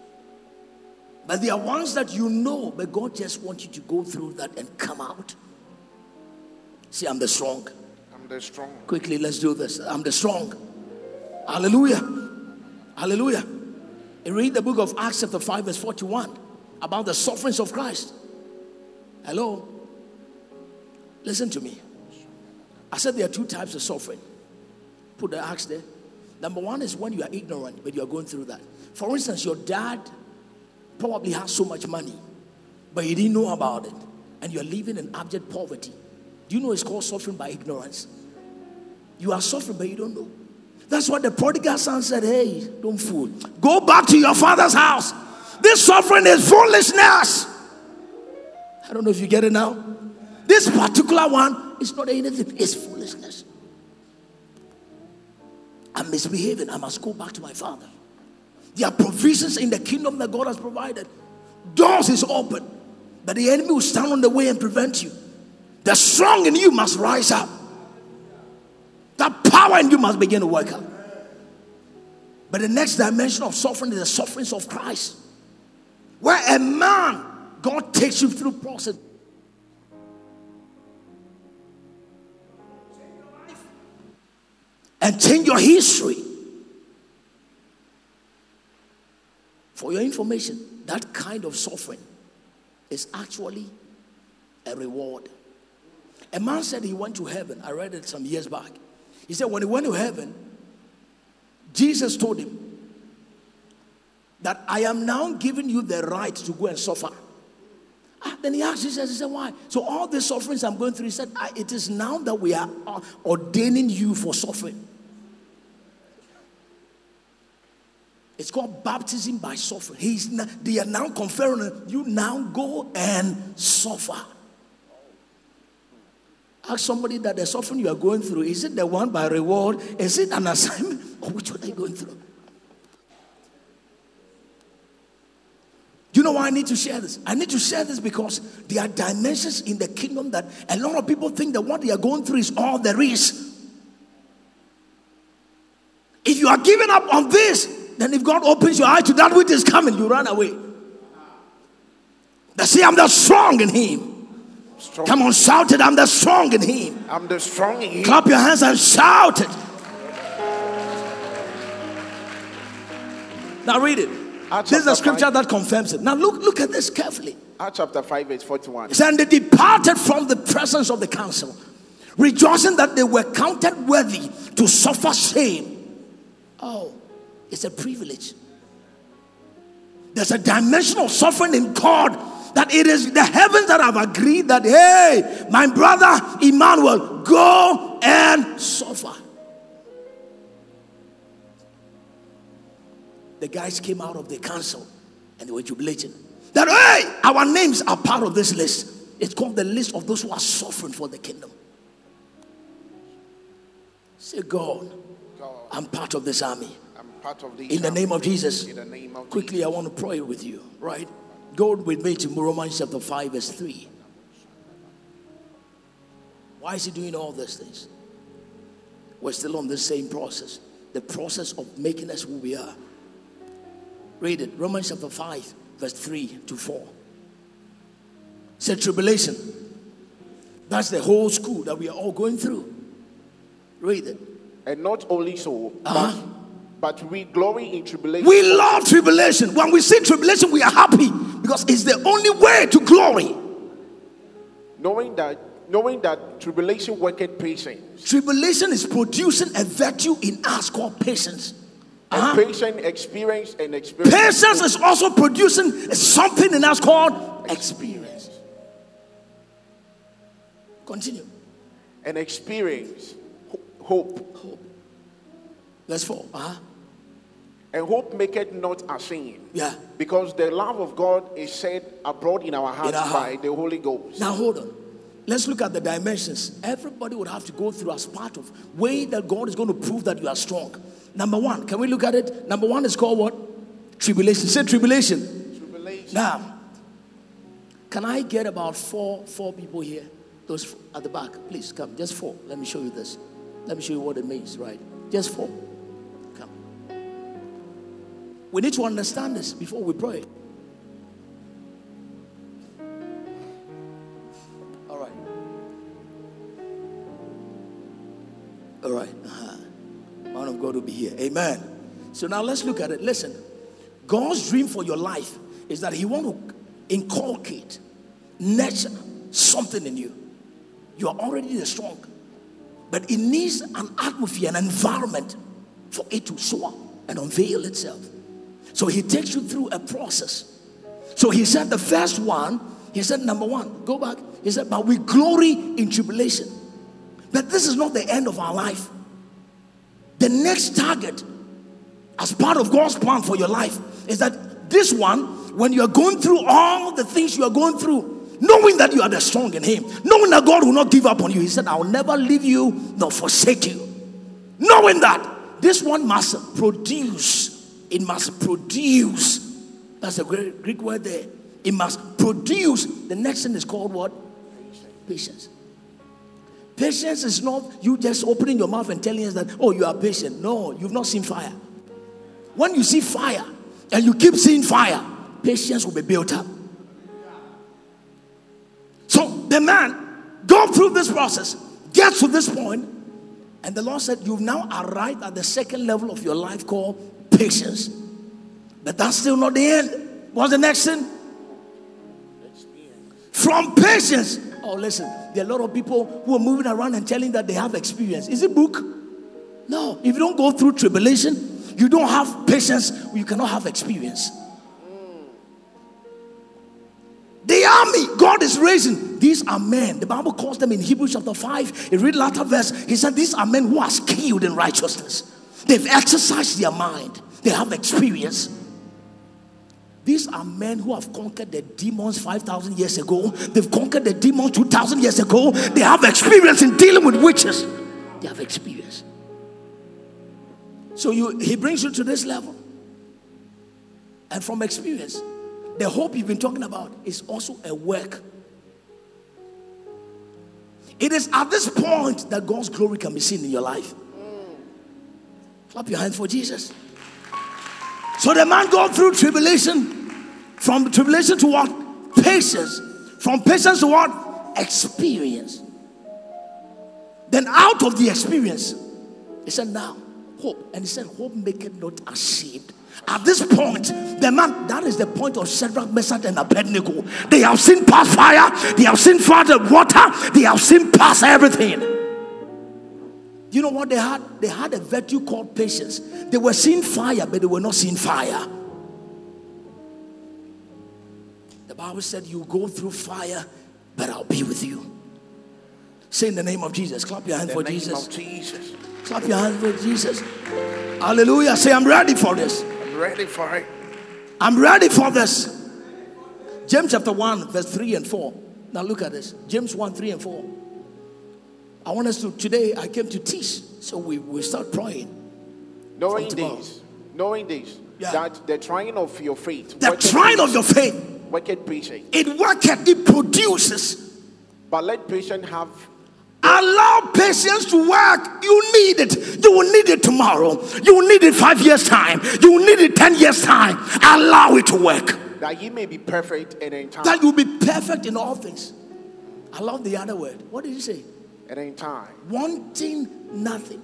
Speaker 3: But there are ones that you know, but God just wants you to go through that and come out. See, I'm the strong.
Speaker 5: I'm the strong.
Speaker 3: Quickly, let's do this. I'm the strong. Hallelujah. Hallelujah. You read the book of Acts, chapter 5, verse 41, about the sufferings of Christ. Hello. Listen to me. I said there are two types of suffering. Put the Acts there. Number one is when you are ignorant, but you are going through that. For instance, your dad probably has so much money, but you didn't know about it, and you are living in abject poverty. Do you know it's called suffering by ignorance? You are suffering, but you don't know. That's what the prodigal son said. Hey, don't fool. Go back to your father's house. This suffering is foolishness. I don't know if you get it now. This particular one is not anything, it's foolishness. I'm misbehaving. I must go back to my father. There are provisions in the kingdom that God has provided. Doors is open, but the enemy will stand on the way and prevent you. The strong in you must rise up. That power in you must begin to work out. But the next dimension of suffering is the sufferings of Christ. Where a man, God takes you through process. And change your history. For your information, that kind of suffering is actually a reward. A man said he went to heaven. I read it some years back. He said when he went to heaven, Jesus told him that I am now giving you the right to go and suffer. Ah, then he asked Jesus, he said, Why? So all the sufferings I'm going through, he said, "Ah, It is now that we are uh, ordaining you for suffering. It's called baptism by suffering. He's now, they are now conferring you now go and suffer. Ask somebody that the suffering you are going through, is it the one by reward? Is it an assignment? Or which one are you going through? you know why I need to share this? I need to share this because there are dimensions in the kingdom that a lot of people think that what they are going through is all there is. If you are giving up on this, then if God opens your eye to that which is coming, you run away. They say, I'm the strong in Him.
Speaker 5: Strong.
Speaker 3: Come on, shout it. I'm the strong in Him.
Speaker 5: I'm the strong in him.
Speaker 3: Clap your hands and shout it. Now read it.
Speaker 5: Acts
Speaker 3: This is the scripture
Speaker 5: five.
Speaker 3: that confirms it. Now look, look at this carefully.
Speaker 5: Acts chapter 5, verse 41.
Speaker 3: It said, And they departed from the presence of the council, rejoicing that they were counted worthy to suffer shame. Oh, it's a privilege. There's a dimension of suffering in God that it is the heavens that have agreed that, hey, my brother Emmanuel, go and suffer. The guys came out of the council and they were jubilating. That, hey, our names are part of this list. It's called the list of those who are suffering for the kingdom. Say, God,
Speaker 5: God,
Speaker 3: I'm part of this army.
Speaker 5: Part of this.
Speaker 3: In the name of Jesus.
Speaker 5: Name of
Speaker 3: Quickly, I want to pray with you, right? Go with me to Romans chapter 5, verse 3. Why is he doing all these things? We're still on the same process the process of making us who we are. Read it Romans chapter 5, verse 3 to 4. Said tribulation. That's the whole school that we are all going through. Read it.
Speaker 5: And not only so,
Speaker 3: Uh-huh.
Speaker 5: But, we glory in tribulation.
Speaker 3: We love tribulation. When we see tribulation, we are happy because it's the only way to glory.
Speaker 5: knowing that knowing that tribulation worketh patience.
Speaker 3: Tribulation is producing a virtue in us called patience.
Speaker 5: And
Speaker 3: Uh-huh.
Speaker 5: patient experience and experience.
Speaker 3: Patience is also producing something in us called experience. Continue.
Speaker 5: and experience ho- hope.
Speaker 3: Let's 4. Uh-huh.
Speaker 5: And hope maketh not ashamed.
Speaker 3: Yeah.
Speaker 5: Because the love of God is shed abroad in our hearts
Speaker 3: our
Speaker 5: by the Holy Ghost.
Speaker 3: Now hold on. Let's look at the dimensions. Everybody would have to go through as part of way that God is going to prove that you are strong. Number one, can we look at it? Number one is called what? Tribulation. Say tribulation.
Speaker 5: Tribulation.
Speaker 3: Now, can I get about four four people here? Those at the back, please come. Just four. Let me show you this. Let me show you what it means. Right? Just four. We need to understand this before we pray. All right. All right. Uh-huh. Man of God will be here. Amen. So now let's look at it. Listen. God's dream for your life is that He want to inculcate, nurture something in you. You are already the strong, but it needs an atmosphere, an environment for it to show up and unveil itself. So He takes you through a process. So He said the first one, He said number one, go back. He said, but we glory in tribulation. But this is not the end of our life. The next target as part of God's plan for your life is that this one, when you are going through all the things you are going through, knowing that you are the strong in Him, knowing that God will not give up on you, He said, I will never leave you nor forsake you. Knowing that this one must produce, it must produce. That's a great Greek word there. It must produce. The next thing is called what? Patience. Patience is not you just opening your mouth and telling us that, oh, you are patient. No, you've not seen fire. When you see fire and you keep seeing fire, patience will be built up. So the man go through this process, get to this point, and the Lord said, You've now arrived at the second level of your life called patience. But that's still not the end. What's the next thing? From patience. Oh, listen, there are a lot of people who are moving around and telling that they have experience. Is it book? No. If you don't go through tribulation, you don't have patience, you cannot have experience. The army God is raising, these are men. The Bible calls them in Hebrews chapter 5. You read latter verse, he said, These are men who are skilled in righteousness. They've exercised their mind, they have experience. These are men who have conquered the demons 5,000 years ago. They've conquered the demons 2,000 years ago. They have experience in dealing with witches. They have experience. So you, he brings you to this level. And from experience, the hope you've been talking about is also a work. It is at this point that God's glory can be seen in your life. Clap your hands for Jesus. So the man go through tribulation, from tribulation to what? Patience. From patience to what? Experience. Then out of the experience, he said, Now, hope. And he said, Hope make it not ashamed. At this point, the man, that is the point of Shadrach, Meshach, and Abednego. They have seen past fire, they have seen past water, they have seen past everything. You know what they had? They had a virtue called patience. They were seeing fire, but they were not seeing fire. The Bible said, You go through fire, but I'll be with you. Say in the name of Jesus. Clap your hand
Speaker 5: The
Speaker 3: for
Speaker 5: name
Speaker 3: Jesus.
Speaker 5: of Jesus.
Speaker 3: Clap your hand for Jesus. Hallelujah. Say, I'm ready for this.
Speaker 5: I'm ready for it.
Speaker 3: I'm ready for this. James chapter 1, verse 3 and 4. Now look at this. James 1, 3 and 4. I want us to, today I came to teach. So we will start praying.
Speaker 5: Knowing this, knowing this,
Speaker 3: Yeah.
Speaker 5: that the trying of your faith,
Speaker 3: The trying of your faith,
Speaker 5: worketh patience.
Speaker 3: it worketh, it produces.
Speaker 5: But let patience have
Speaker 3: Allow patience to work. You need it. You will need it tomorrow. You will need it five years' time. You will need it 10 years' time. Allow it to work.
Speaker 5: that he may be perfect in time.
Speaker 3: That you'll be perfect in all things. I love the other word. What did he say?
Speaker 5: And in time.
Speaker 3: wanting nothing.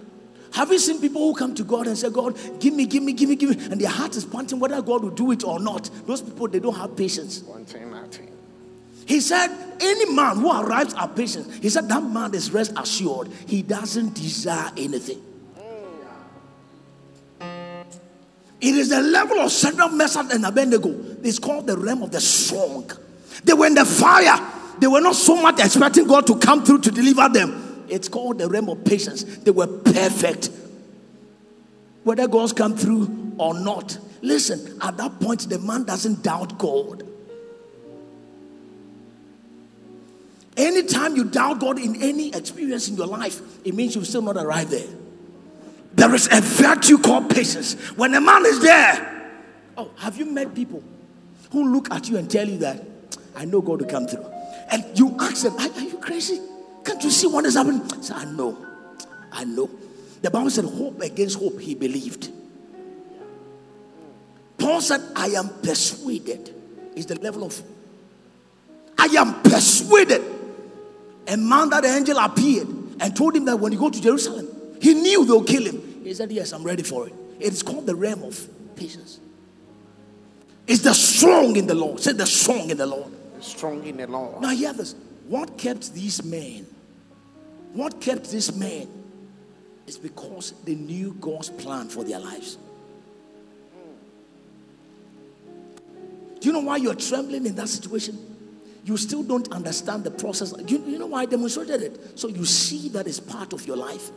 Speaker 3: Have you seen people who come to God and say, God, give me, give me, give me, give me, and their heart is panting whether God will do it or not? Those people, they don't have patience.
Speaker 5: Wanting nothing.
Speaker 3: He said, any man who arrives at patience, he said, that man is rest assured. He doesn't desire anything. It is the level of Shadrach, Meshach, and Abednego. It's called the realm of the strong. They were in the fire. They were not so much expecting God to come through to deliver them. It's called the realm of patience. They were perfect. Whether God's come through or not. Listen, at that point, the man doesn't doubt God. Anytime you doubt God in any experience in your life, it means you've still not arrived there. There is a virtue called patience. When a man is there, oh, have you met people who look at you and tell you that I know God will come through? And you ask them, Are, are you crazy? Can't you see what is happening? Say, I know. I know. The Bible said, Hope against hope, he believed. Paul said, I am persuaded. Is the level of I am persuaded. A man that the angel appeared and told him that when you go to Jerusalem, he knew they'll kill him. He said, Yes, I'm ready for it. It is called the realm of patience. It's the strong in the Lord. Say the strong in the Lord.
Speaker 5: Strong in the Lord.
Speaker 3: Now hear this. What kept these men? What kept this men? Is because they knew God's plan for their lives. Do you know why you're trembling in that situation? You still don't understand the process. You, you know why I demonstrated it? So you see that it's part of your life.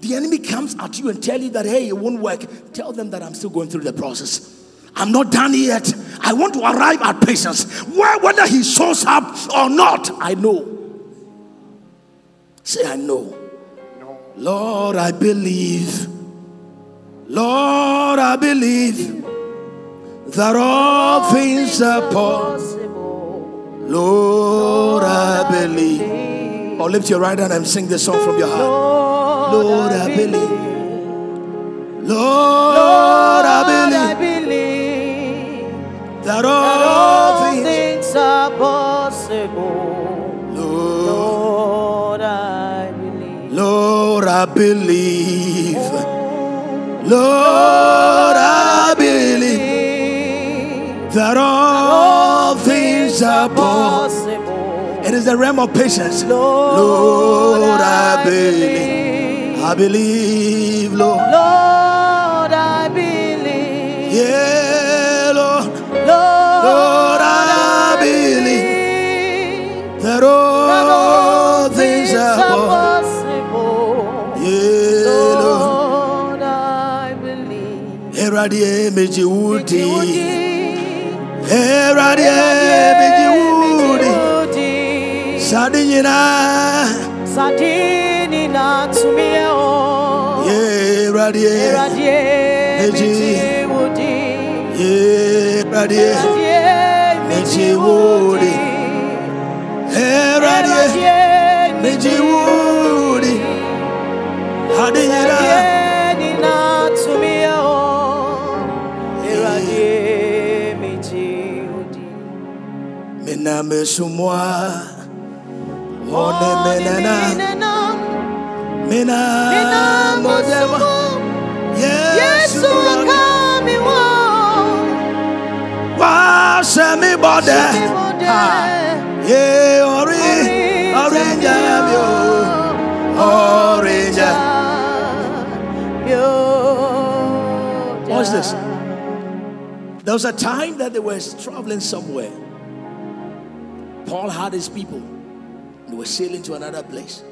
Speaker 3: The enemy comes at you and tell you that hey, it won't work. Tell them that I'm still going through the process. I'm not done yet. I want to arrive at patience. Where whether he shows up or not, I know. Say I know.
Speaker 5: No.
Speaker 3: Lord, I believe. Lord, I believe that all things are possible. Lord, I believe. Or oh, lift your right hand and sing this song from your heart. Lord, I believe. Lord, I believe that all things,
Speaker 4: things are possible.
Speaker 3: Lord,
Speaker 4: Lord, I believe.
Speaker 3: Lord, I believe. Lord, I believe that all things are possible. It is the realm of patience.
Speaker 4: Lord,
Speaker 3: I believe. I believe, Lord.
Speaker 4: Lord,
Speaker 3: things
Speaker 4: things
Speaker 3: are
Speaker 4: are
Speaker 3: possible.
Speaker 4: possible.
Speaker 3: Yeah, Lord.
Speaker 4: I believe.
Speaker 3: Eradi emeji wudi.
Speaker 4: Woody,
Speaker 3: Eradi emeji wudi.
Speaker 4: Woody,
Speaker 3: Sadi nyina.
Speaker 4: Sadini na o.
Speaker 3: Meji wodi. Ade nyina.
Speaker 4: Awurade ni na tumi yɛ hɔ. Awurade megye wo din.
Speaker 3: Mena mesumwa. One menena. Mena
Speaker 4: menam
Speaker 3: Yesu
Speaker 4: Yesu
Speaker 3: rani.
Speaker 4: aka mi.
Speaker 3: Washe mi bode.
Speaker 4: Mi mo dɛ.
Speaker 3: Ye ori. Ori nyami o. Orinja. Watch this. There was a time that they were traveling somewhere. Paul had his people. They were sailing to another place.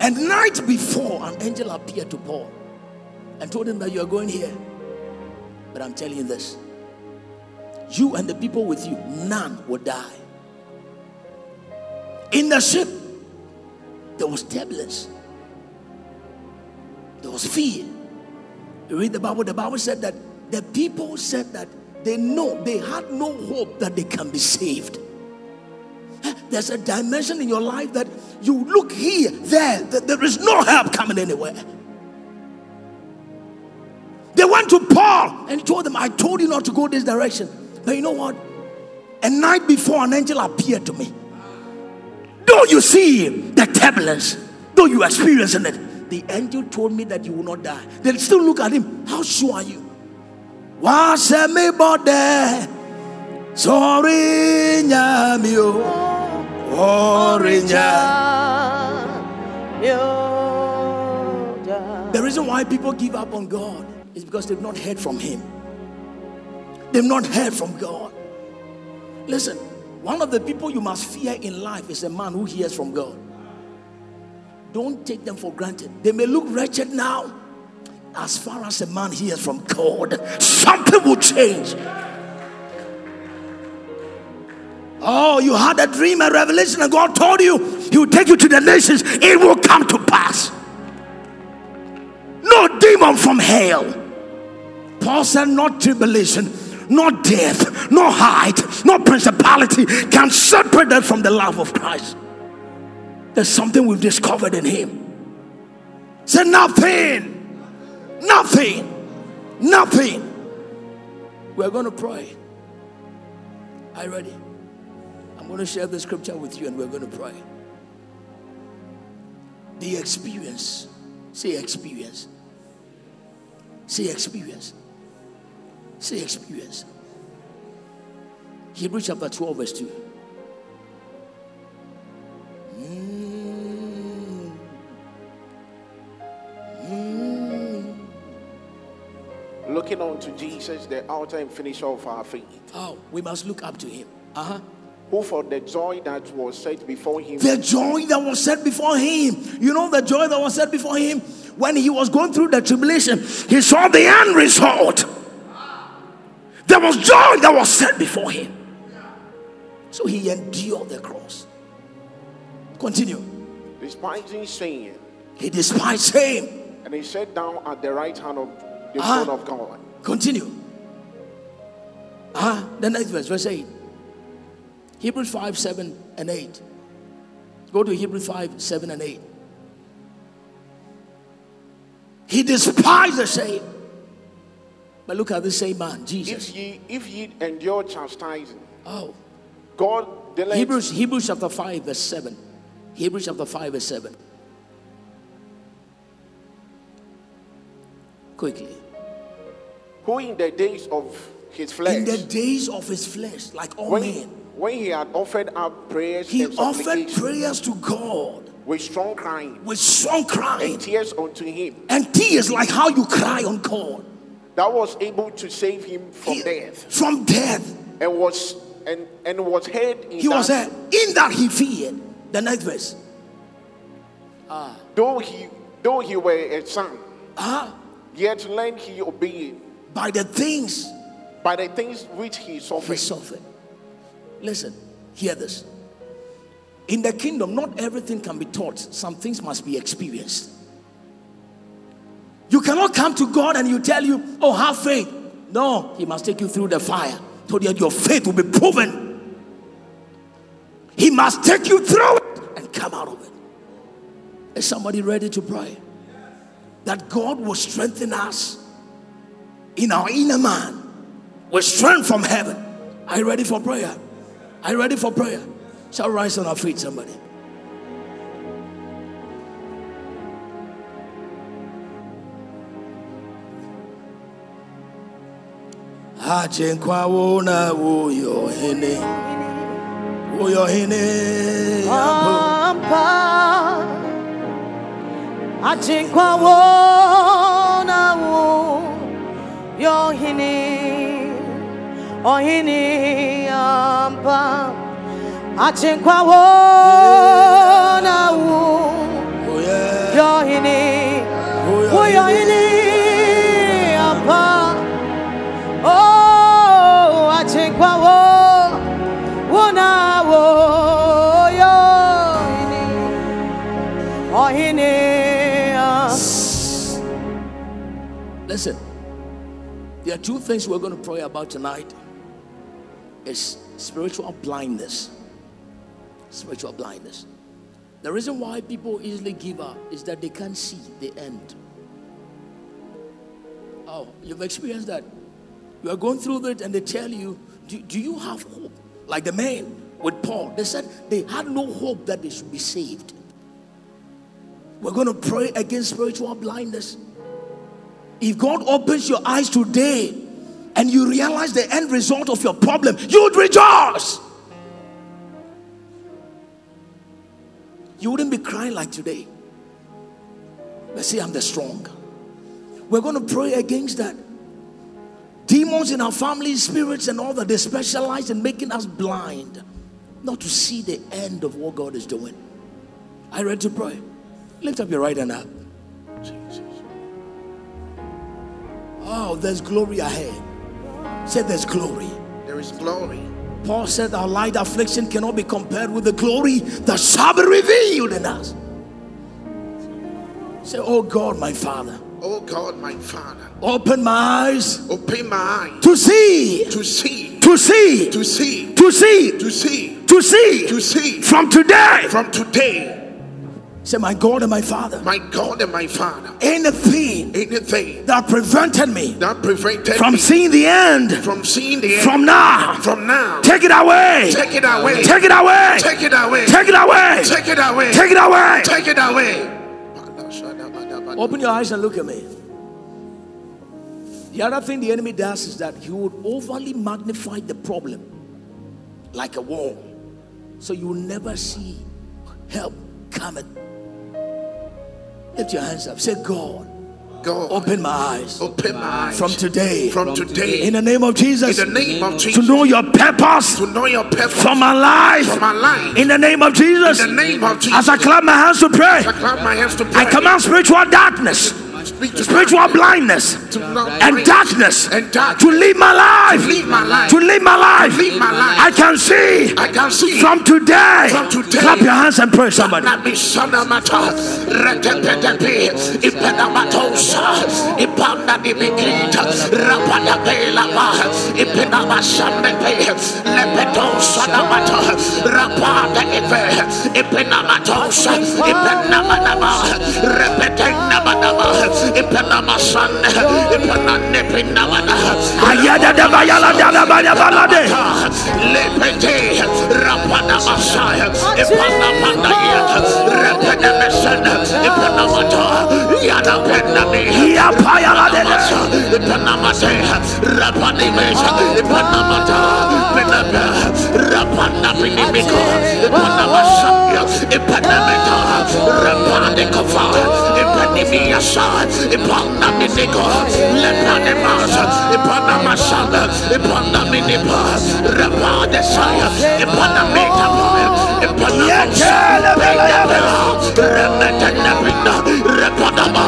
Speaker 3: And night before, an angel appeared to Paul and told him that you are going here. But I'm telling you this you and the people with you, none will die. In the ship, there was turbulence, there was fear. You read the Bible, the Bible said that the people said that they know they had no hope that they can be saved. There's a dimension in your life that you look here, there, that there is no help coming anywhere. They went to Paul and told him, I told you not to go this direction. But you know what? A night before, an angel appeared to me. Though you see the turbulence, though you are experiencing it, the angel told me that you will not die. They still look at him. How sure are you? Was me bode? Sorry, nyamio. The reason why people give up on God is because they've not heard from Him. They've not heard from God. Listen, one of the people you must fear in life is a man who hears from God. Don't take them for granted. They may look wretched now. As far as a man hears from God, something will change. Oh, you had a dream, a revelation, and God told you He will take you to the nations. It will come to pass. No demon from hell. Paul said, Not tribulation, not death, no height, no principality can separate us from the love of Christ. There's something we've discovered in Him. Say, Nothing, nothing, nothing. We're going to pray. Are you ready? I'm going to share the scripture with you and we're going to pray. The experience. Say experience. Say experience. Say experience. Hebrews chapter 12, verse 2. Mm. Mm.
Speaker 5: Looking on to Jesus, the author and finisher of our faith,
Speaker 3: Oh, we must look up to him. Uh huh.
Speaker 5: who for the joy that was set before him
Speaker 3: The joy that was set before him. You know, the joy that was set before him when he was going through the tribulation, he saw the end result. There was joy that was set before him. So he endured the cross. Continue.
Speaker 5: despising shame,
Speaker 3: He despised shame.
Speaker 5: and he sat down at the right hand of the throne of God.
Speaker 3: Continue. Ah, the next verse, verse 8. Hebrews 5, 7, and 8. Go to Hebrews 5, 7, and 8. He despised the shame. But look at this same man, Jesus.
Speaker 5: If ye if ye endure chastising,
Speaker 3: Oh,
Speaker 5: God
Speaker 3: Hebrews, Hebrews chapter 5, verse 7. Hebrews chapter 5, verse 7. Quickly.
Speaker 5: who in the days of his flesh,
Speaker 3: In the days of his flesh, like all
Speaker 5: when,
Speaker 3: men,
Speaker 5: when he had offered up prayers
Speaker 3: he offered prayers to God
Speaker 5: with strong crying
Speaker 3: with strong crying
Speaker 5: and tears unto him,
Speaker 3: and tears, like how you cry on God.
Speaker 5: That was able to save him from
Speaker 3: He-
Speaker 5: death,
Speaker 3: From death.
Speaker 5: and was and and was heard in
Speaker 3: He
Speaker 5: that,
Speaker 3: was there. In that he feared. The next verse.
Speaker 5: though he though he were a son,
Speaker 3: Ah,
Speaker 5: yet learned he obeyed
Speaker 3: by the things
Speaker 5: by the things which he
Speaker 3: he
Speaker 5: suffered.
Speaker 3: suffered. Listen, hear this. In the kingdom, not everything can be taught, some things must be experienced. Cannot come to God and you tell you, Oh, have faith. No, he must take you through the fire so that your faith will be proven. He must take you through it and come out of it. Is somebody ready to pray? That God will strengthen us in our inner man with strength from heaven. Are you ready for prayer? Are you ready for prayer? Shall rise on our feet, somebody? Achenkwa wona wo yo hene wo yo hene
Speaker 4: Ampa Achinkwa wona wo Yohini Ohini ampa. Achinkwa wona wo
Speaker 3: Listen, there are two things we're going to pray about tonight. Is spiritual blindness. Spiritual blindness. The reason why people easily give up is that they can't see the end. Oh, you've experienced that. You are going through it and they tell you, do, do you have hope? Like the man with Paul, they said they had no hope that they should be saved. We're going to pray against spiritual blindness. If God opens your eyes today and you realize the end result of your problem, you would rejoice. You wouldn't be crying like today. But see, I'm the strong. We're going to pray against that. Demons in our family, spirits, and all that, they specialize in making us blind, not to see the end of what God is doing. You ready to pray? Lift up your right hand up. Oh, there's glory ahead. Say there's glory.
Speaker 6: There is glory.
Speaker 3: Paul said our light affliction cannot be compared with the glory that shall be revealed in us. Say, Oh God, my Father,
Speaker 6: Oh God, my Father,
Speaker 3: open my eyes
Speaker 6: open my eyes
Speaker 3: to see,
Speaker 6: to see,
Speaker 3: to see,
Speaker 6: to see,
Speaker 3: to see,
Speaker 6: to see,
Speaker 3: to see
Speaker 6: to see
Speaker 3: from today.
Speaker 6: from today.
Speaker 3: Say, My God and my Father,
Speaker 6: My God and my Father,
Speaker 3: anything
Speaker 6: anything
Speaker 3: that prevented me
Speaker 6: that prevented
Speaker 3: from
Speaker 6: me
Speaker 3: seeing the end
Speaker 6: from seeing the end
Speaker 3: from now,
Speaker 6: from now,
Speaker 3: take it away,
Speaker 6: take it away,
Speaker 3: take it away,
Speaker 6: take it away,
Speaker 3: take it away,
Speaker 6: take it away,
Speaker 3: take it away.
Speaker 6: take it away.
Speaker 3: Open your eyes and look at me. The other thing the enemy does is that he would overly magnify the problem like a wall. So you will never see help coming. Lift your hands up. Say, God,
Speaker 6: God,
Speaker 3: open my eyes
Speaker 6: open my eyes
Speaker 3: from today.
Speaker 6: from today
Speaker 3: In the name of Jesus.
Speaker 6: in the name of
Speaker 3: To know your purpose
Speaker 6: to know your purpose
Speaker 3: for my life.
Speaker 6: for my life.
Speaker 3: In the name of Jesus.
Speaker 6: In the name of Jesus.
Speaker 3: As I clap my hands to pray,
Speaker 6: I clap my hands to pray.
Speaker 3: I command spiritual darkness,
Speaker 6: To
Speaker 3: spiritual blindness, and darkness
Speaker 6: and
Speaker 3: to leave my life.
Speaker 6: to leave my life.
Speaker 3: To live my life.
Speaker 6: live my life.
Speaker 3: I can see
Speaker 6: I can see
Speaker 3: from today.
Speaker 6: From today.
Speaker 3: Clap your hands and pray, somebody.
Speaker 6: Nabi Sanamata, Retepetepe, Ipenamatosa, Ipanda di Bikita, Rapada Belaba, Ipenama Sandepe, Lepeto Sanamata, Rapada Ife, Ipenamatosa, Ipenamanama, Repetenamanama, Ipenama San, Ipenanepinamana,
Speaker 3: Ayada da bayala da da baya balade.
Speaker 6: Lepete, Rapada Masaya, Ipana Pandaya, Repene Mesena, Ipana Mata, Yana Penami,
Speaker 3: Ya payala de de.
Speaker 6: Ipanamate, Rapani Mesa, Ipanamata, Penapa, Rapana Pinimico, Ipanamasaya, Ipanameta, Rapane Kafa, Ipanimiasa, Ipanaminico, Lepanemasa, Ipanamasana, Ipanaminipa, Rapade Saya, Ipanamita, Ipanamasa, Remetanapina, Repadama,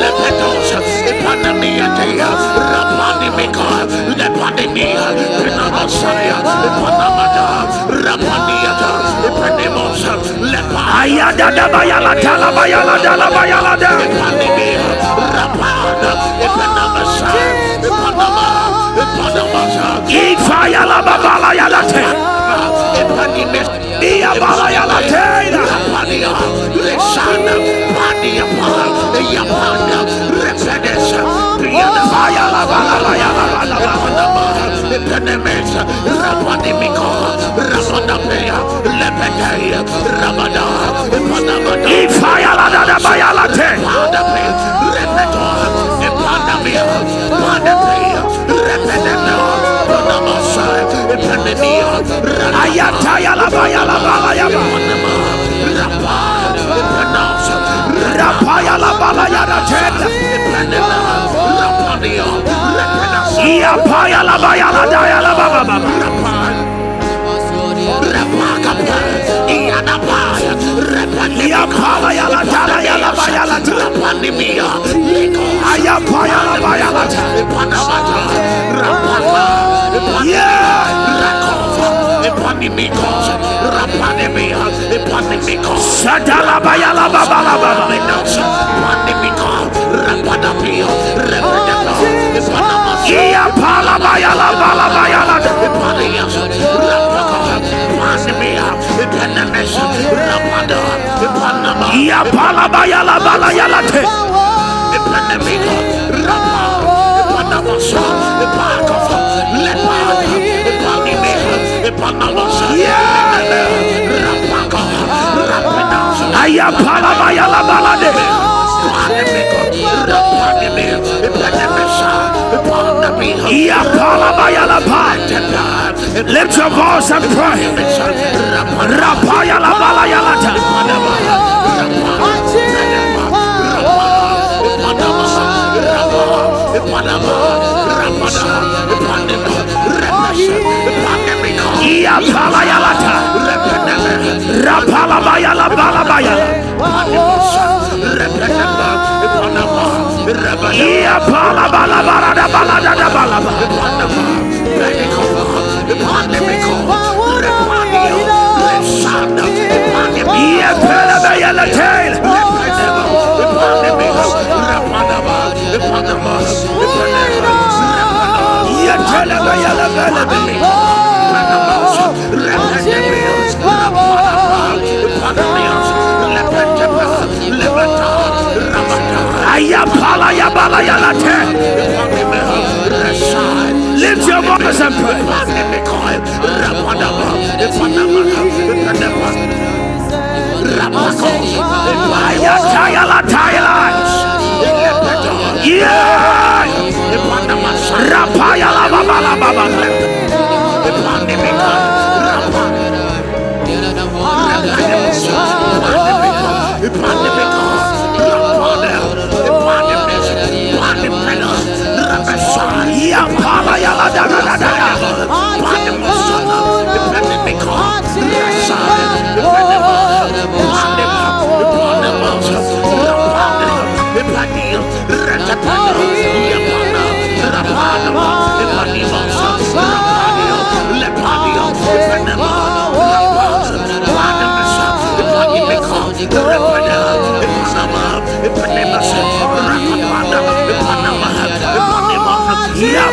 Speaker 6: Lepetos, Ipanamiatea, Rapanimica, Lepanimia, Pinamasaya, Ipanamata, Rapaniata, Ipanimos, Lepa.
Speaker 3: Ayada da bayala da la bayala da la bayala da.
Speaker 6: Dia balaya la tena
Speaker 3: pania Leshana pania pala Ia pania
Speaker 6: Repedesa Dia
Speaker 3: da baya la bala la ya la bala la bala
Speaker 6: Ayataya la bayala balayaba.
Speaker 3: Panama, Rapa,
Speaker 6: Rapaya la balayada tenda.
Speaker 3: Epanema, Rapadio, Repenas,
Speaker 6: Iapaya la bayala daya la baba baba.
Speaker 3: Rapakapa, Ianapaya, Repanimia,
Speaker 6: Iapala ya la dala ya la bayala ta.
Speaker 3: Rapanimia, Liko,
Speaker 6: Ayapaya la bayala ta.
Speaker 3: Epanamata, Rapana,
Speaker 6: Yeah.
Speaker 3: Rakova, Epanimikos, Rapanimia, Epanimikos,
Speaker 6: Sadala bayala baba la baba.
Speaker 3: Minos, Panimiko,
Speaker 6: Iapala bayala bala bayala ta.
Speaker 3: Epanias, Rapaka, Panimia, Epanemes, Rapada, Epanama,
Speaker 6: Iapala bayala balayala te.
Speaker 3: Epanemiko, Rapa, Epanamasa, Epakova,
Speaker 6: Lift your voice and pray. Rapaya la balayala ta. Iapala yala ta. Rapala bayala bala bayala. Iapala bala bala da bala da da bala ba. Iapala bayala tail. Iapala La tayla. Yeah. Rapaya la baba la baba. Yapala ya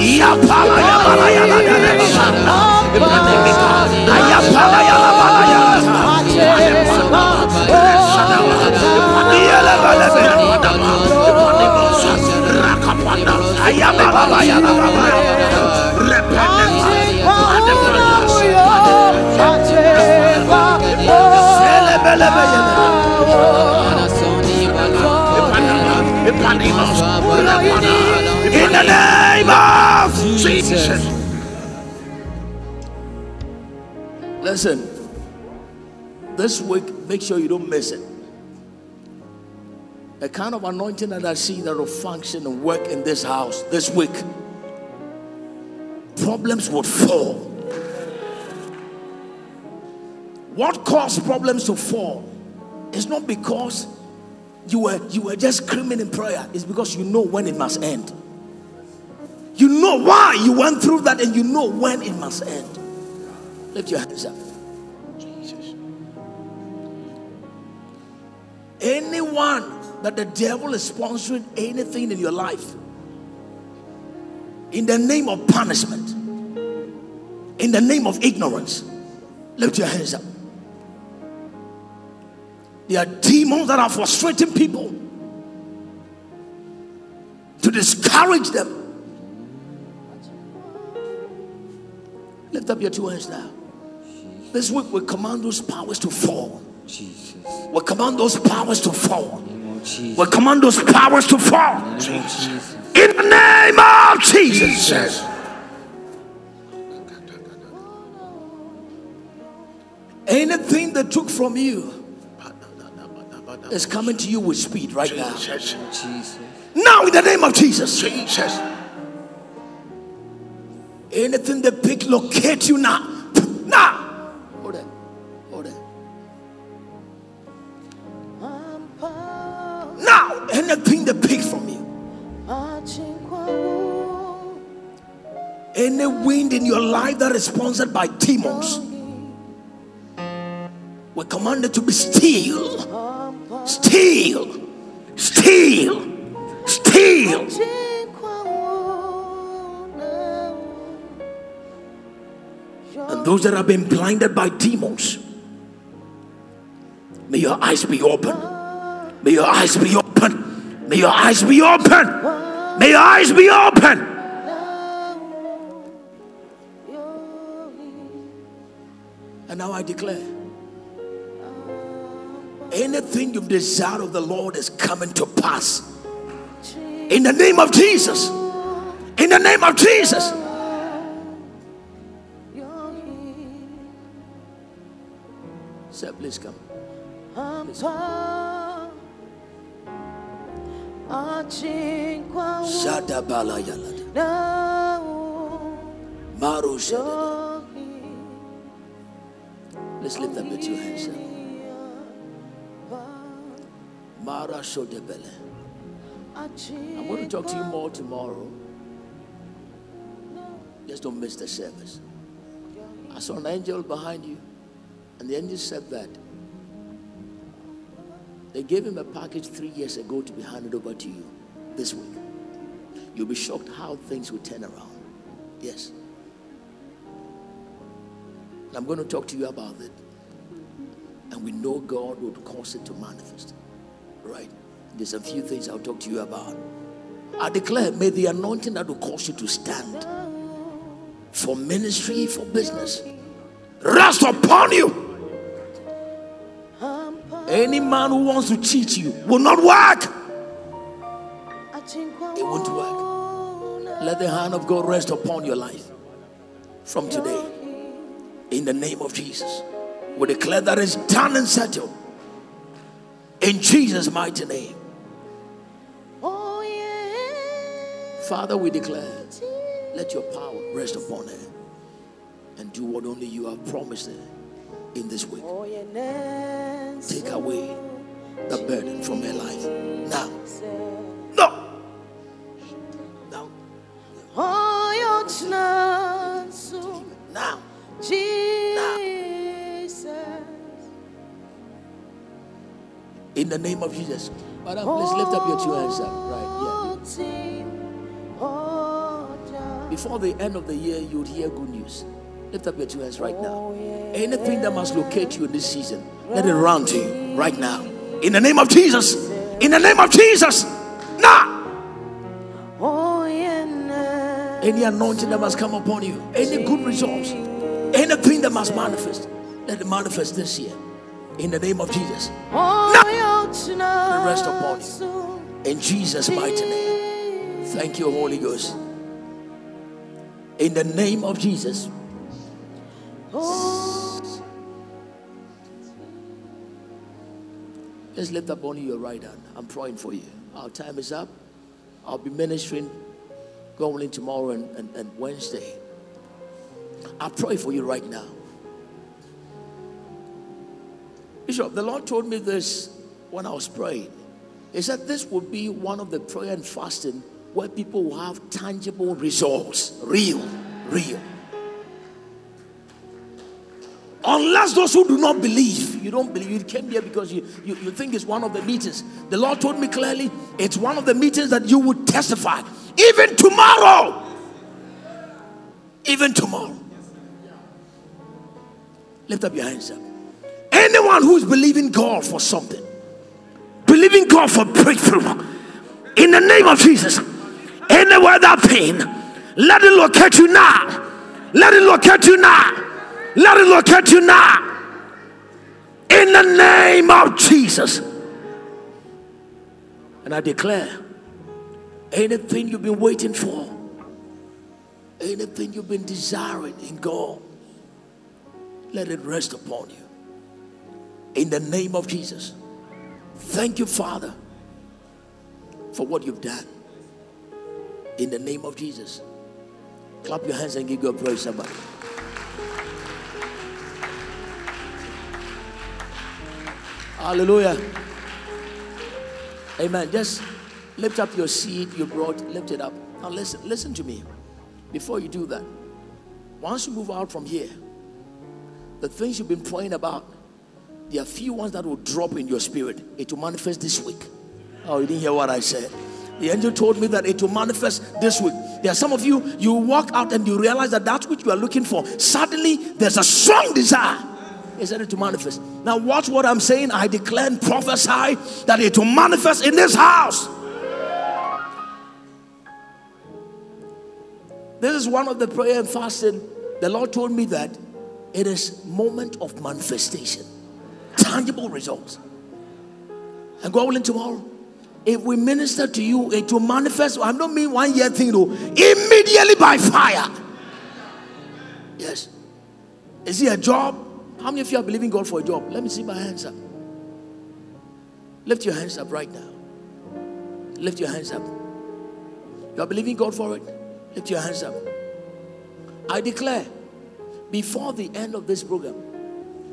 Speaker 6: Yapala ya bala. In the name of
Speaker 3: Jesus. Listen, this week, make sure you don't miss it. The kind of anointing that I see that will function and work in this house this week, problems would fall. What caused problems to fall is not because you were you were just screaming in prayer, it's because you know when it must end. You know why you went through that, and you know when it must end. Lift your hands up. Anyone that the devil is sponsoring anything in your life in the name of punishment, in the name of ignorance, lift your hands up. There are demons that are frustrating people to discourage them. Lift up your two hands now. This week we command those powers to fall.
Speaker 6: Jesus.
Speaker 3: We command those powers to fall.
Speaker 6: Jesus.
Speaker 3: We command those powers to fall.
Speaker 6: Jesus.
Speaker 3: In the name of Jesus. Anything that took from you is coming to you with speed right now.
Speaker 6: Jesus.
Speaker 3: Now, in the name of Jesus.
Speaker 5: Jesus.
Speaker 3: Anything that pick locate you now. Now. Hold it. Hold it. Now, anything that pick from you. Any wind in your life that is sponsored by demons. We command it to be still. Still. Still. Still. And those that have been blinded by demons, may your eyes be open. May your eyes be open. May your eyes be open. May your eyes be open. And now I declare anything you've desired of the Lord is coming to pass. In the name of Jesus. In the name of Jesus. Sir, please come. Please come. Let's lift up the two hands. sir. Mara Shodebele. I'm going to talk to you more tomorrow. Just don't miss the service. I saw an angel behind you, and the angel said that they gave him a package three years ago to be handed over to you this week. You'll be shocked how things will turn around. Yes. I'm going to talk to you about it. And we know God will cause it to manifest. Right? There's a few things I'll talk to you about. I declare, may the anointing that will cause you to stand for ministry, for business, rest upon you. Any man who wants to cheat you will not work. It won't work. Let the hand of God rest upon your life from today. In the name of Jesus. We declare that it's done and settled. In Jesus' mighty name. Oh, yeah. Father, we declare, let your power rest upon her and do what only you have promised her in this week. Take away the burden from her life now. No. No. Now. In the name of Jesus. Madam, please lift up your two hands up. Right, yeah. Before the end of the year, you would hear good news. Lift up your two hands right now. Anything that must locate you in this season, let it run to you right now. In the name of Jesus. In the name of Jesus. Now. Any anointing that must come upon you, any good results, anything that must manifest, let it manifest this year. In the name of Jesus. Now. It rest upon you. In Jesus' mighty name. Thank you, Holy Ghost. In the name of Jesus. Just lift up only your right hand. I'm praying for you. Our time is up. I'll be ministering going in tomorrow and, and, and Wednesday. I pray for you right now. Bishop, the Lord told me this when I was praying. He said this will be one of the prayer and fasting where people will have tangible results. Real, real. Unless those who do not believe, you don't believe, you came here because you, you, you think it's one of the meetings. The Lord told me clearly it's one of the meetings that you would testify. Even tomorrow. Even tomorrow. Lift up your hands up. Anyone who is believing God for something, believing God for breakthrough, in the name of Jesus, anywhere that pain, let it locate you now. Let it locate you now. Let it locate you now. In the name of Jesus. And I declare anything you've been waiting for, anything you've been desiring in God, let it rest upon you. In the name of Jesus. Thank you, Father, for what you've done. In the name of Jesus. Clap your hands and give God praise, somebody. Hallelujah. Amen. Just lift up your seed you brought, lift it up. Now listen, listen to me. Before you do that, once you move out from here, the things you've been praying about, there are few ones that will drop in your spirit. It will manifest this week. Oh, you didn't hear what I said. The angel told me that it will manifest this week. There are some of you, you walk out and you realize that that which you are looking for, suddenly there's a strong desire is ready to manifest. Now, watch what I'm saying. I declare and prophesy that it will manifest in this house. This is one of the prayer and fasting. The Lord told me that it is moment of manifestation, tangible results. And God willing tomorrow, if we minister to you, it will manifest. I don't mean one year thing though. Immediately by fire. Yes. Is it a job? How many of you are believing God for a job? Let me see my hands up. Lift your hands up right now. Lift your hands up. You are believing God for it? Lift your hands up. I declare, before the end of this program,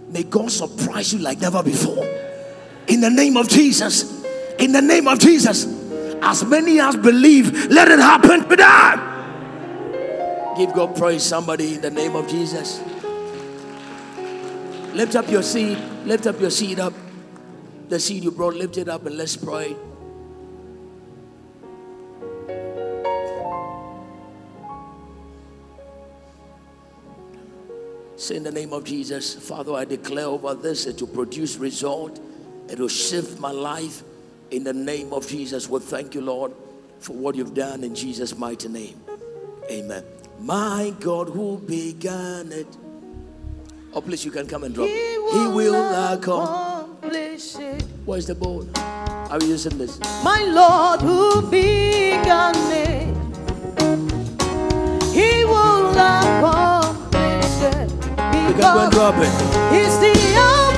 Speaker 3: may God surprise you like never before. In the name of Jesus. In the name of Jesus. As many as believe, let it happen to them. Give God praise, somebody, in the name of Jesus. Lift up your seed. Lift up your seed up. The seed you brought, lift it up and let's pray. Say in the name of Jesus, Father, I declare over this it will produce result. It will shift my life. In the name of Jesus, we thank you, Lord, for what you've done in Jesus' mighty name. Amen. My God, who began it Oh, please, you can come and drop. He will, he will accomplish it. Where's the board? Are you using this?
Speaker 4: My Lord, who began it,
Speaker 3: You and
Speaker 4: the